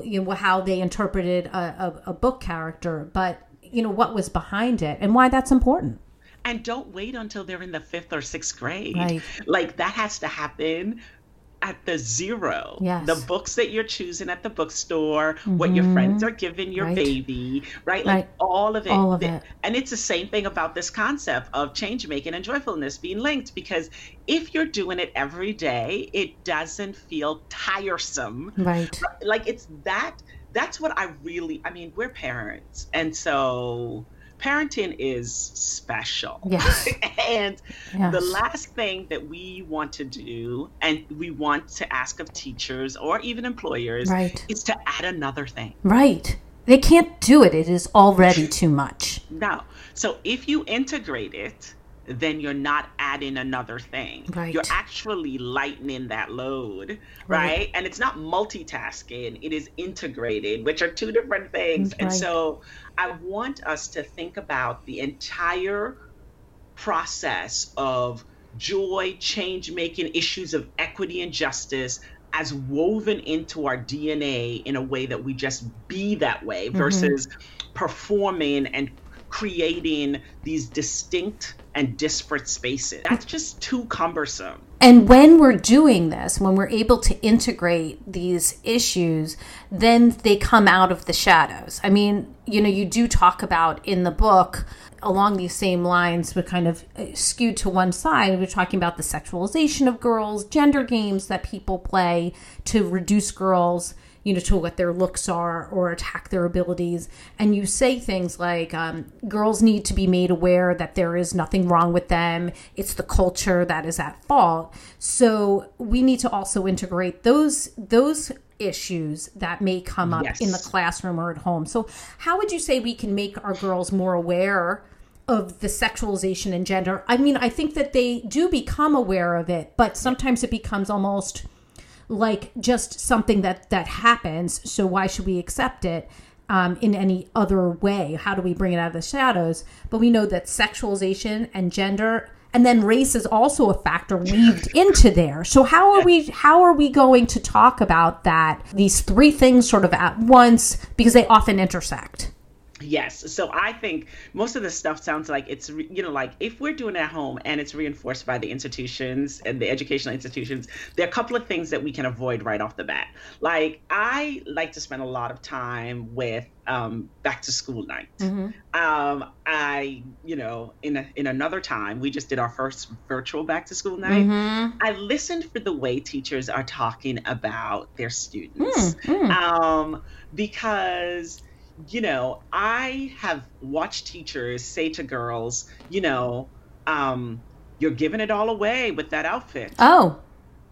you know how they interpreted a, a, a book character but you know what was behind it and why that's important and don't wait until they're in the fifth or sixth grade. Right. Like that has to happen at the zero. Yes. The books that you're choosing at the bookstore, mm-hmm. what your friends are giving your right. baby, right? Like right. all of it. All of it. And it's the same thing about this concept of change making and joyfulness being linked because if you're doing it every day, it doesn't feel tiresome. Right. Like it's that that's what I really I mean, we're parents. And so parenting is special. Yes. and yes. the last thing that we want to do, and we want to ask of teachers or even employers, right. is to add another thing. Right. They can't do it, it is already too much. No. So if you integrate it, then you're not adding another thing. Right. You're actually lightening that load, right? right? And it's not multitasking, it is integrated, which are two different things. Right. And so I want us to think about the entire process of joy, change making, issues of equity and justice as woven into our DNA in a way that we just be that way mm-hmm. versus performing and creating these distinct and disparate spaces. That's just too cumbersome. And when we're doing this, when we're able to integrate these issues, then they come out of the shadows. I mean, you know, you do talk about in the book along these same lines, but kind of uh, skewed to one side. We're talking about the sexualization of girls, gender games that people play to reduce girls you know, to what their looks are or attack their abilities. And you say things like, um, girls need to be made aware that there is nothing wrong with them. It's the culture that is at fault. So we need to also integrate those, those issues that may come up yes. in the classroom or at home. So how would you say we can make our girls more aware of the sexualization and gender? I mean, I think that they do become aware of it, but sometimes it becomes almost like just something that that happens. So why should we accept it? Um, in any other way? How do we bring it out of the shadows? But we know that sexualization and gender and then race is also a factor weaved into there. So how are we how are we going to talk about that these three things sort of at once because they often intersect? Yes. So I think most of the stuff sounds like it's, you know, like if we're doing it at home and it's reinforced by the institutions and the educational institutions, there are a couple of things that we can avoid right off the bat. Like I like to spend a lot of time with um, back to school night. Mm-hmm. Um, I, you know, in a, in another time, we just did our first virtual back to school night. Mm-hmm. I listened for the way teachers are talking about their students, mm-hmm. um, because you know, I have watched teachers say to girls, you know, um, you're giving it all away with that outfit. Oh.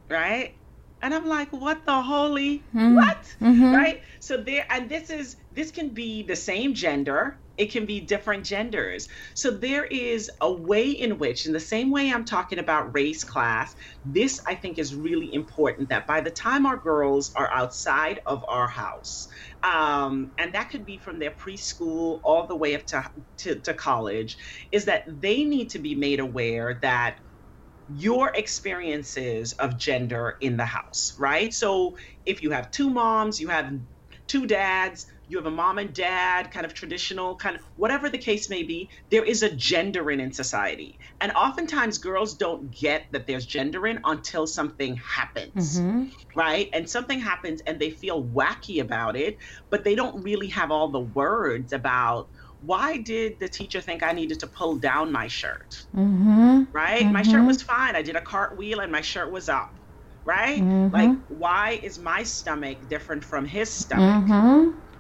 Right? And I'm like, what the holy mm-hmm. what? Mm-hmm. Right? So there and this is this can be the same gender, it can be different genders. So there is a way in which, in the same way I'm talking about race class, this I think is really important that by the time our girls are outside of our house, um, and that could be from their preschool all the way up to, to, to college, is that they need to be made aware that your experiences of gender in the house, right? So if you have two moms, you have two dads, you have a mom and dad, kind of traditional, kind of whatever the case may be, there is a gendering in society. And oftentimes girls don't get that there's gendering until something happens, mm-hmm. right? And something happens and they feel wacky about it, but they don't really have all the words about why did the teacher think I needed to pull down my shirt? Mm-hmm. Right? Mm-hmm. My shirt mm-hmm. was fine. I did a cartwheel and my shirt was up. Right? Mm-hmm. Like, why is my stomach different from his stomach?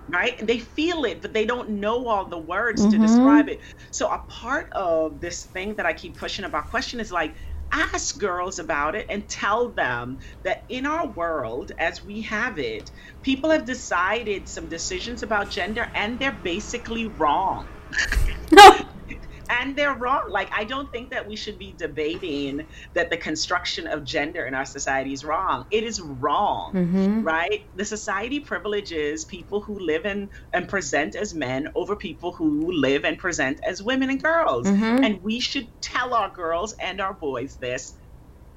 Right? And they feel it, but they don't know all the words mm-hmm. to describe it. So a part of this thing that I keep pushing about question is like ask girls about it and tell them that in our world as we have it, people have decided some decisions about gender and they're basically wrong. and they're wrong. Like, I don't think that we should be debating that the construction of gender in our society is wrong. It is wrong, mm-hmm. right? The society privileges people who live in and present as men over people who live and present as women and girls. Mm-hmm. And we should tell our girls and our boys this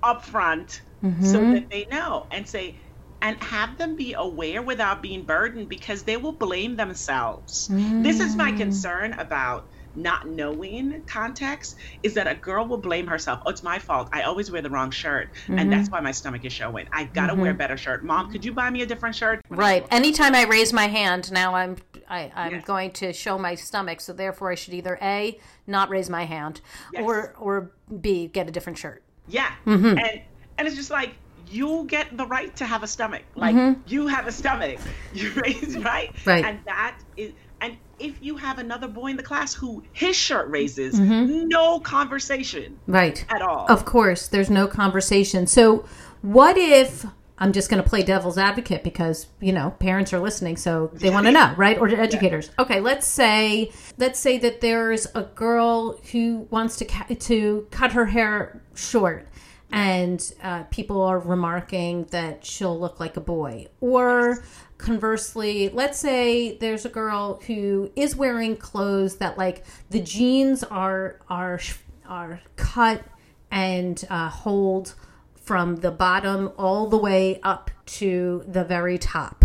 upfront mm-hmm. so that they know and say, and have them be aware without being burdened because they will blame themselves. This is my mm. concern about not knowing context is that a girl will blame herself. Oh, it's my fault. I always wear the wrong shirt. Mm-hmm. And that's why my stomach is showing. I gotta mm-hmm. wear a better shirt. Mom, could you buy me a different shirt? Right. Anytime I raise my hand, now I'm I, I'm yes. going to show my stomach. So therefore I should either A, not raise my hand, yes. or or B, get a different shirt. Yeah. Mm-hmm. And and it's just like you get the right to have a stomach. Like mm-hmm. you have a stomach. You raise right? Right. And that is and if you have another boy in the class who his shirt raises, mm-hmm. no conversation. Right. At all. Of course, there's no conversation. So, what if I'm just going to play devil's advocate because, you know, parents are listening so they want to know, right? Or educators. Yeah. Okay, let's say let's say that there's a girl who wants to to cut her hair short and uh, people are remarking that she'll look like a boy or conversely let's say there's a girl who is wearing clothes that like the jeans are are are cut and uh, hold from the bottom all the way up to the very top.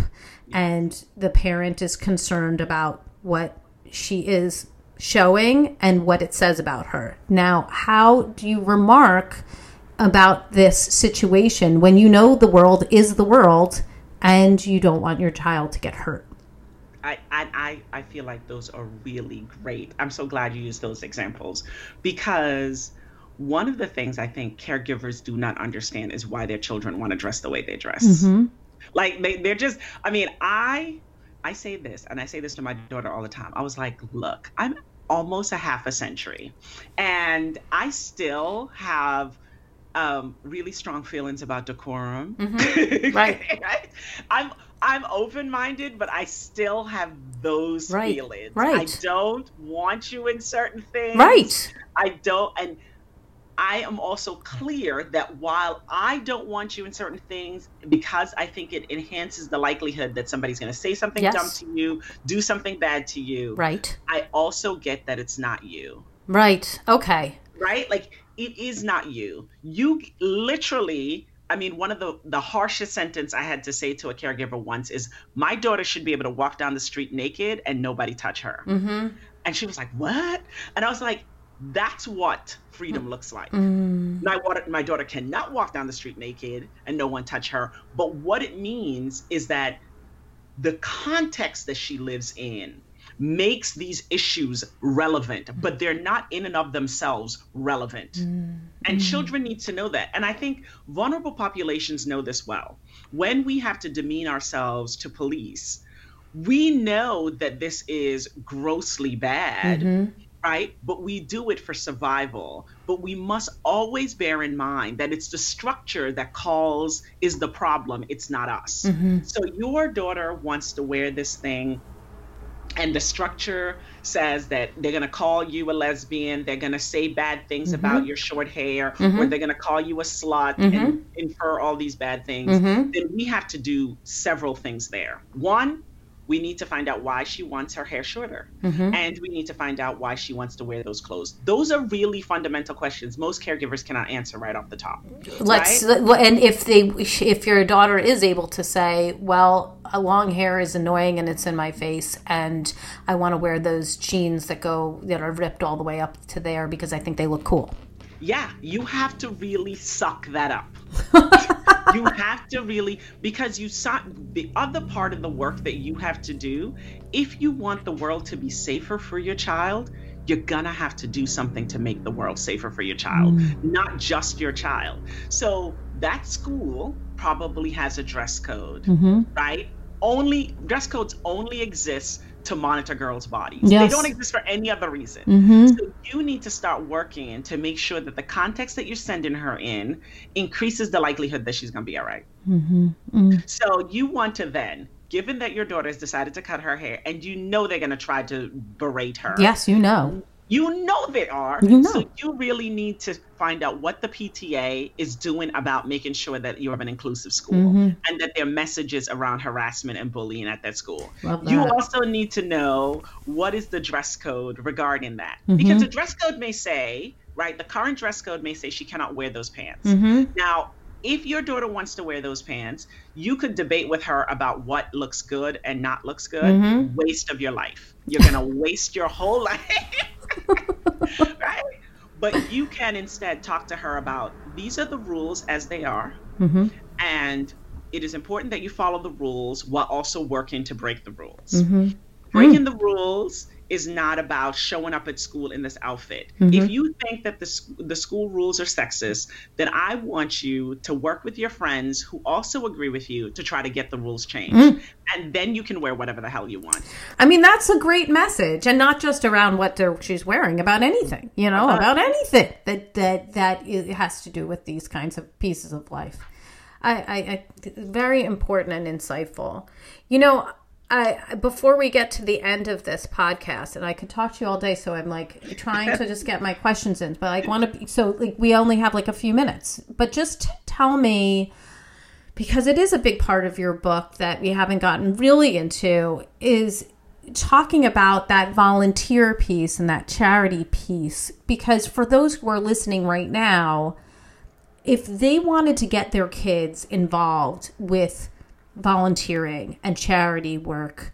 And the parent is concerned about what she is showing and what it says about her. Now how do you remark about this situation when you know the world is the world and you don't want your child to get hurt. I, I, I feel like those are really great. I'm so glad you used those examples because one of the things I think caregivers do not understand is why their children want to dress the way they dress. Mm-hmm. Like they, they're just, I mean, I I say this and I say this to my daughter all the time. I was like, look, I'm almost a half a century and I still have um, really strong feelings about decorum. Mm-hmm. Right. right. I'm I'm open minded, but I still have those right. feelings. Right. I don't want you in certain things. Right. I don't, and I am also clear that while I don't want you in certain things, because I think it enhances the likelihood that somebody's going to say something yes. dumb to you, do something bad to you. Right. I also get that it's not you. Right. Okay. Right. Like it is not you. You literally I mean, one of the, the harshest sentence I had to say to a caregiver once is, "My daughter should be able to walk down the street naked and nobody touch her." Mm-hmm. And she was like, "What?" And I was like, "That's what freedom looks like. Mm. My daughter, my daughter cannot walk down the street naked and no one touch her. But what it means is that the context that she lives in, makes these issues relevant, but they're not in and of themselves relevant. Mm. And mm. children need to know that. And I think vulnerable populations know this well. When we have to demean ourselves to police, we know that this is grossly bad. Mm-hmm right? But we do it for survival. But we must always bear in mind that it's the structure that calls is the problem, it's not us. Mm-hmm. So your daughter wants to wear this thing and the structure says that they're going to call you a lesbian they're going to say bad things mm-hmm. about your short hair mm-hmm. or they're going to call you a slut mm-hmm. and infer all these bad things mm-hmm. then we have to do several things there one we need to find out why she wants her hair shorter mm-hmm. and we need to find out why she wants to wear those clothes those are really fundamental questions most caregivers cannot answer right off the top let's right? and if they if your daughter is able to say well a long hair is annoying and it's in my face and i want to wear those jeans that go that are ripped all the way up to there because i think they look cool yeah you have to really suck that up you have to really because you saw the other part of the work that you have to do if you want the world to be safer for your child you're gonna have to do something to make the world safer for your child mm. not just your child so that school probably has a dress code mm-hmm. right only dress codes only exist to monitor girls' bodies. Yes. They don't exist for any other reason. Mm-hmm. So you need to start working to make sure that the context that you're sending her in increases the likelihood that she's going to be all right. mm-hmm. mm-hmm. So you want to then given that your daughter has decided to cut her hair and you know they're going to try to berate her. Yes, you know. You know they are. You know. So you really need to find out what the PTA is doing about making sure that you have an inclusive school mm-hmm. and that there are messages around harassment and bullying at that school. That. You also need to know what is the dress code regarding that. Mm-hmm. Because the dress code may say, right, the current dress code may say she cannot wear those pants. Mm-hmm. Now, if your daughter wants to wear those pants, you could debate with her about what looks good and not looks good. Mm-hmm. Waste of your life. You're going to waste your whole life right? But you can instead talk to her about these are the rules as they are. Mm-hmm. And it is important that you follow the rules while also working to break the rules. Mm-hmm. Breaking mm. the rules is not about showing up at school in this outfit. Mm-hmm. If you think that the, the school rules are sexist, then I want you to work with your friends who also agree with you to try to get the rules changed. Mm. And then you can wear whatever the hell you want. I mean, that's a great message. And not just around what she's wearing, about anything, you know, uh, about anything that, that, that has to do with these kinds of pieces of life. I, I, I very important and insightful. You know, I before we get to the end of this podcast, and I could talk to you all day, so I'm like trying to just get my questions in. But I want to, so like we only have like a few minutes. But just tell me, because it is a big part of your book that we haven't gotten really into, is talking about that volunteer piece and that charity piece. Because for those who are listening right now, if they wanted to get their kids involved with volunteering and charity work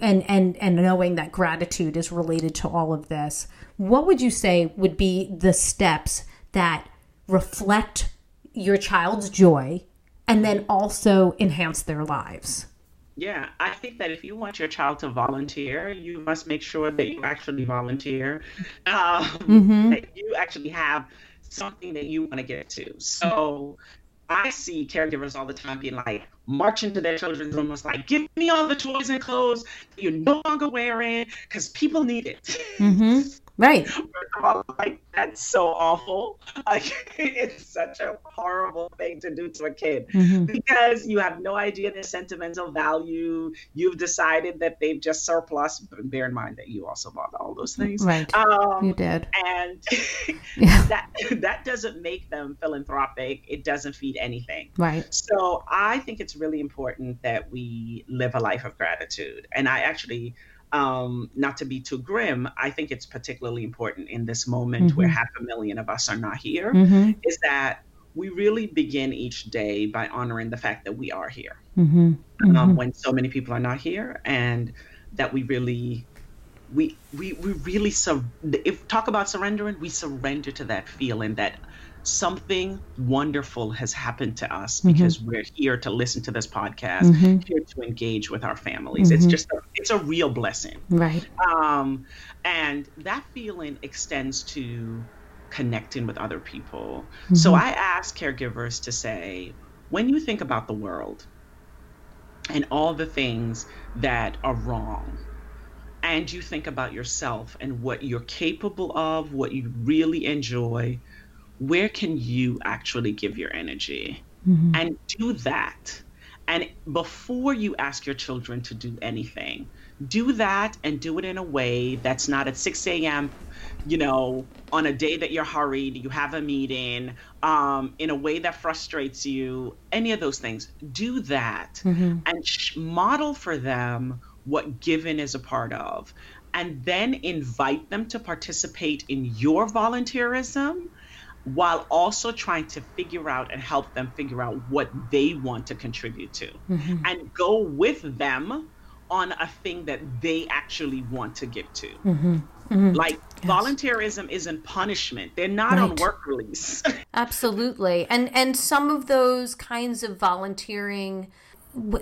and and and knowing that gratitude is related to all of this what would you say would be the steps that reflect your child's joy and then also enhance their lives yeah, I think that if you want your child to volunteer, you must make sure that you actually volunteer, um, mm-hmm. that you actually have something that you want to get to. So I see caregivers all the time being like, march into their children's room was like, give me all the toys and clothes you're no longer wearing because people need it. Mm-hmm. Right. All, like that's so awful. Like it's such a horrible thing to do to a kid mm-hmm. because you have no idea their sentimental value. You've decided that they've just surplus. Bear in mind that you also bought all those things. Right. Um, you did. And yeah. that that doesn't make them philanthropic. It doesn't feed anything. Right. So I think it's really important that we live a life of gratitude. And I actually um, not to be too grim, I think it's particularly important in this moment mm-hmm. where half a million of us are not here, mm-hmm. is that we really begin each day by honoring the fact that we are here mm-hmm. um, mm-hmm. when so many people are not here, and that we really. We, we, we really sur- if talk about surrendering we surrender to that feeling that something wonderful has happened to us mm-hmm. because we're here to listen to this podcast, mm-hmm. here to engage with our families. Mm-hmm. It's just a, it's a real blessing, right? Um, and that feeling extends to connecting with other people. So mm-hmm. I ask caregivers to say, when you think about the world and all the things that are wrong and you think about yourself and what you're capable of, what you really enjoy, where can you actually give your energy mm-hmm. and do that And before you ask your children to do anything, do that and do it in a way that's not at 6 a.m you know, on a day that you're hurried, you have a meeting, um, in a way that frustrates you, any of those things, do that mm-hmm. and sh- model for them what giving is a part of. And then invite them to participate in your volunteerism while also trying to figure out and help them figure out what they want to contribute to mm-hmm. and go with them on a thing that they actually want to give to. Mm-hmm. Mm-hmm. Like yes. volunteerism isn't punishment. They're not right. on work release. Absolutely. And and some of those kinds of volunteering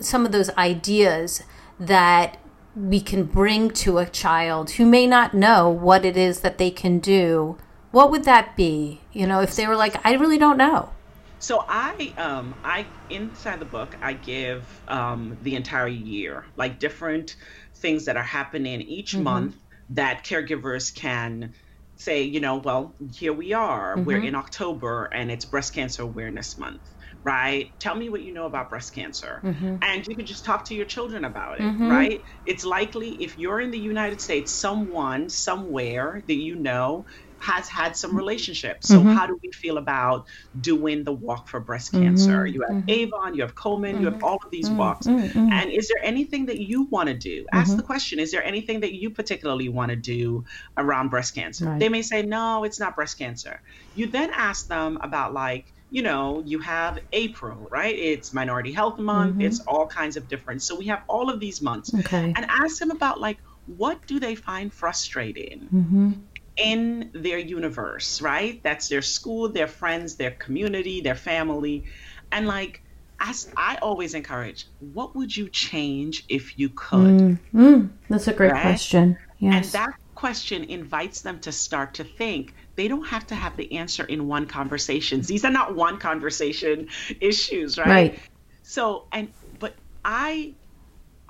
some of those ideas that we can bring to a child who may not know what it is that they can do, what would that be? You know, if they were like, I really don't know. So I, um, I inside the book, I give um, the entire year, like different things that are happening each mm-hmm. month that caregivers can say, you know, well, here we are. Mm-hmm. We're in October and it's Breast Cancer Awareness Month, right? Tell me what you know about breast cancer. Mm-hmm. And you can just talk to your children about it, mm-hmm. right? It's likely if you're in the United States, someone somewhere that you know has had some relationships. So mm-hmm. how do we feel about doing the walk for breast cancer? Mm-hmm. You have mm-hmm. Avon, you have Komen, you have mm-hmm. all of these mm-hmm. walks. Mm-hmm. And is there anything that you want to do? Ask the question, is there anything that you particularly want to do around breast cancer? Right. They may say, no, it's not breast cancer. You then ask them about like, you know, you have April, right? It's Minority Health Month. Mm-hmm. It's all kinds of different. So we have all of these months. Okay. And ask them about like, what do they find frustrating? Mm-hmm in their universe, right? That's their school, their friends, their community, their family. And like, as I always encourage, what would you change if you could? Mm, mm, that's a great right? question. Yes. And that question invites them to start to think. They don't have to have the answer in one conversation. These are not one conversation issues, right? Right. So, and, but I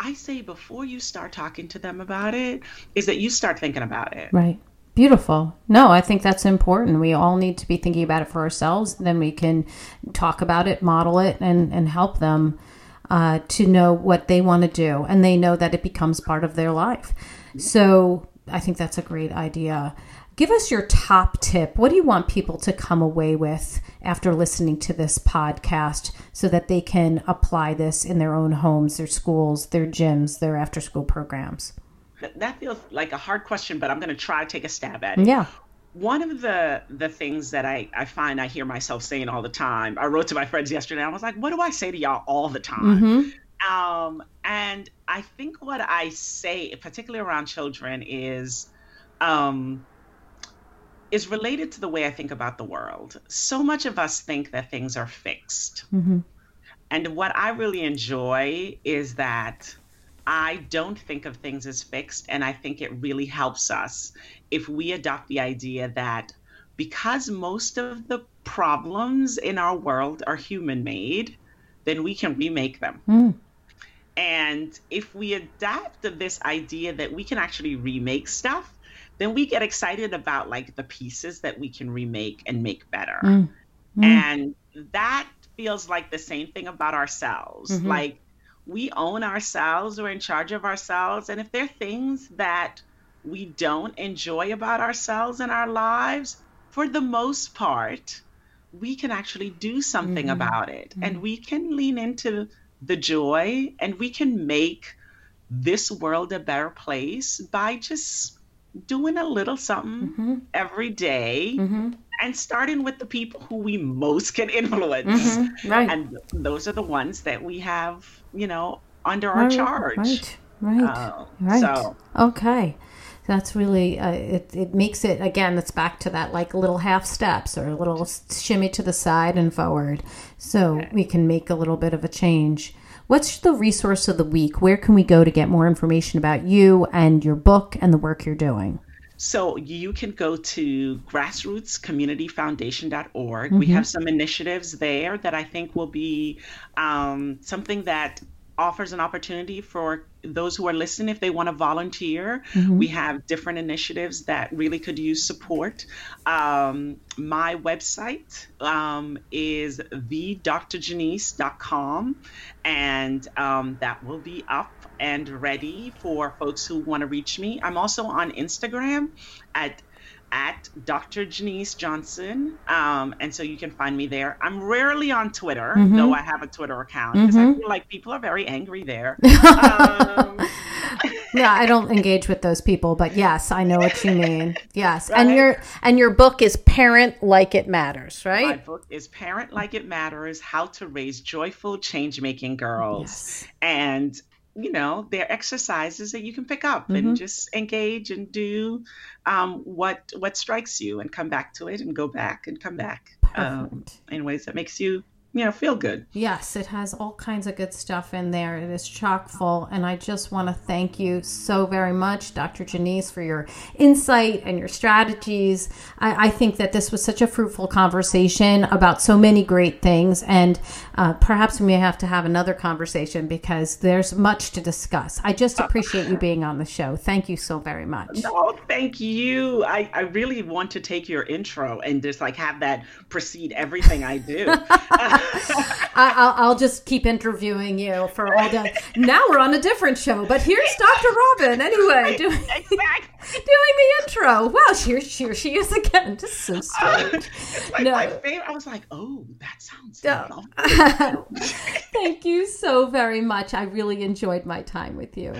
I say before you start talking to them about it, is that you start thinking about it. Right. Beautiful. No, I think that's important. We all need to be thinking about it for ourselves. Then we can talk about it, model it, and, and help them uh, to know what they want to do. And they know that it becomes part of their life. So I think that's a great idea. Give us your top tip. What do you want people to come away with after listening to this podcast so that they can apply this in their own homes, their schools, their gyms, their after school programs? That feels like a hard question, but I'm going to try to take a stab at it. Yeah. One of the the things that I, I find I hear myself saying all the time, I wrote to my friends yesterday. I was like, what do I say to y'all all the time? Mm-hmm. Um, and I think what I say, particularly around children, is um, is related to the way I think about the world. So much of us think that things are fixed. Mm-hmm. And what I really enjoy is that I don't think of things as fixed. And I think it really helps us if we adopt the idea that because most of the problems in our world are human made, then we can remake them. Mm. And if we adapt this idea that we can actually remake stuff, then we get excited about like the pieces that we can remake and make better. Mm. Mm. And that feels like the same thing about ourselves. Mm-hmm. Like we own ourselves, we're in charge of ourselves. And if there are things that we don't enjoy about ourselves and our lives, for the most part, we can actually do something mm-hmm. about it. Mm-hmm. And we can lean into the joy and we can make this world a better place by just doing a little something mm-hmm. every day mm-hmm and starting with the people who we most can influence. Mm-hmm, right. And those are the ones that we have, you know, under our right, charge. Right. Right. Uh, right. So. Okay. That's really uh, it. It makes it again. It's back to that like little half steps or a little shimmy to the side and forward, so okay. we can make a little bit of a change. What's the resource of the week? Where can we go to get more information about you and your book and the work you're doing? So you can go to grassrootscommunityfoundation.org. Mm-hmm. We have some initiatives there that I think will be um, something that offers an opportunity for those who are listening if they want to volunteer. Mm-hmm. We have different initiatives that really could use support. Um, my website um, is thedrjanice.com, and um, that will be up and ready for folks who want to reach me. I'm also on Instagram at at Dr. Janice Johnson. Um, and so you can find me there. I'm rarely on Twitter, mm-hmm. though I have a Twitter account because mm-hmm. I feel like people are very angry there. um, yeah, I don't engage with those people, but yes, I know what you mean. Yes. Right? And your and your book is Parent Like It Matters, right? My book is Parent Like It Matters: How to Raise Joyful Change-Making Girls. Yes. And you know, there are exercises that you can pick up mm-hmm. and just engage and do um, what what strikes you, and come back to it, and go back and come back um, in ways that makes you you know feel good. Yes it has all kinds of good stuff in there. It is chock full and i just want to thank you so very much dr janice for your insight and your strategies. I, I, think that this was such a fruitful conversation about so many great things and uh, perhaps we may have to have another conversation because there's much to discuss. I just appreciate you being on the show. Thank you so very much. No thank you. I, I really want to take your intro and just like have that precede everything i do I, will just keep interviewing you for all day. Now we're on a different show, but here's Dr. Robyn anyway doing, exactly. doing the intro. Wow, here, here she is again. Just so strange. like no. my favorite. I was like, oh, that sounds. No. thank you so very much. I really enjoyed my time with you.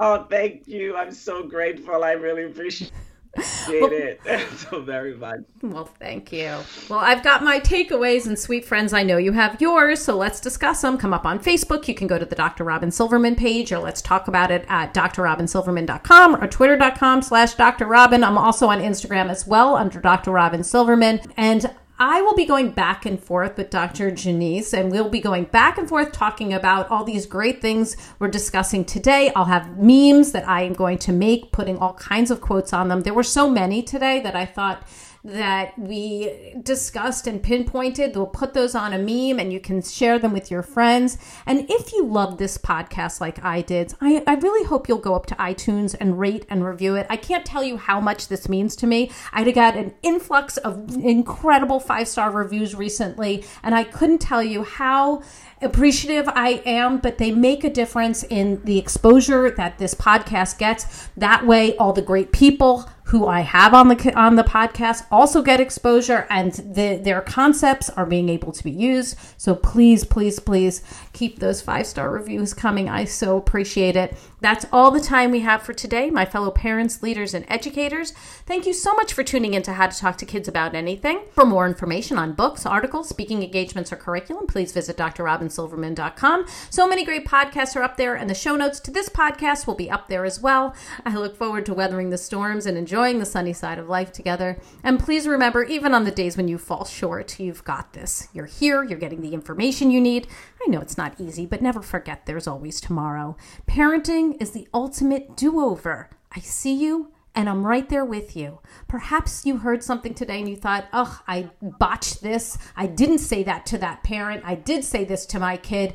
Oh, thank you. I'm so grateful. I really appreciate Appreciate well, it so very much. Well, thank you. Well, I've got my takeaways, and sweet friends, I know you have yours, so let's discuss them. Come up on Facebook. You can go to the Dr. Robyn Silverman page, or let's talk about it at drrobynsilverman.com or twitter.com slash Dr. Robyn. I'm also on Instagram as well under Dr. Robyn Silverman. And I will be going back and forth with Dr. Janice, and we'll be going back and forth talking about all these great things we're discussing today. I'll have memes that I am going to make, putting all kinds of quotes on them. There were so many today that I thought that we discussed and pinpointed. We'll put those on a meme and you can share them with your friends. And if you love this podcast like I did, I, I really hope you'll go up to iTunes and rate and review it. I can't tell you how much this means to me. I got an influx of incredible five star reviews recently, and I couldn't tell you how appreciative I am, but they make a difference in the exposure that this podcast gets. That way, all the great people who I have on the on the podcast also get exposure and the, their concepts are being able to be used. So please, please, please keep those five star reviews coming. I so appreciate it. That's all the time we have for today, my fellow parents, leaders, and educators. Thank you so much for tuning in to How to Talk to Kids About Anything. For more information on books, articles, speaking engagements, or curriculum, please visit drrobynsilverman.com. So many great podcasts are up there, and the show notes to this podcast will be up there as well. I look forward to weathering the storms and enjoying enjoying the sunny side of life together. And please remember, even on the days when you fall short, you've got this. You're here, you're getting the information you need. I know it's not easy, but never forget there's always tomorrow. Parenting is the ultimate do over. I see you and I'm right there with you. Perhaps you heard something today and you thought, oh, I botched this. I didn't say that to that parent. I did say this to my kid.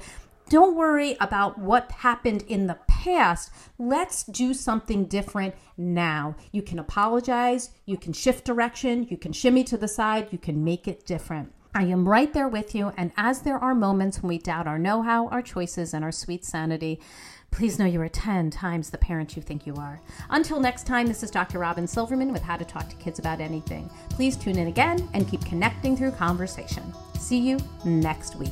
Don't worry about what happened in the past. Let's do something different now. You can apologize, you can shift direction, you can shimmy to the side, you can make it different. I am right there with you, and as there are moments when we doubt our know how, our choices, and our sweet sanity, please know you are 10 times the parent you think you are. Until next time, this is Dr. Robyn Silverman with How to Talk to Kids About Anything. Please tune in again and keep connecting through conversation. See you next week.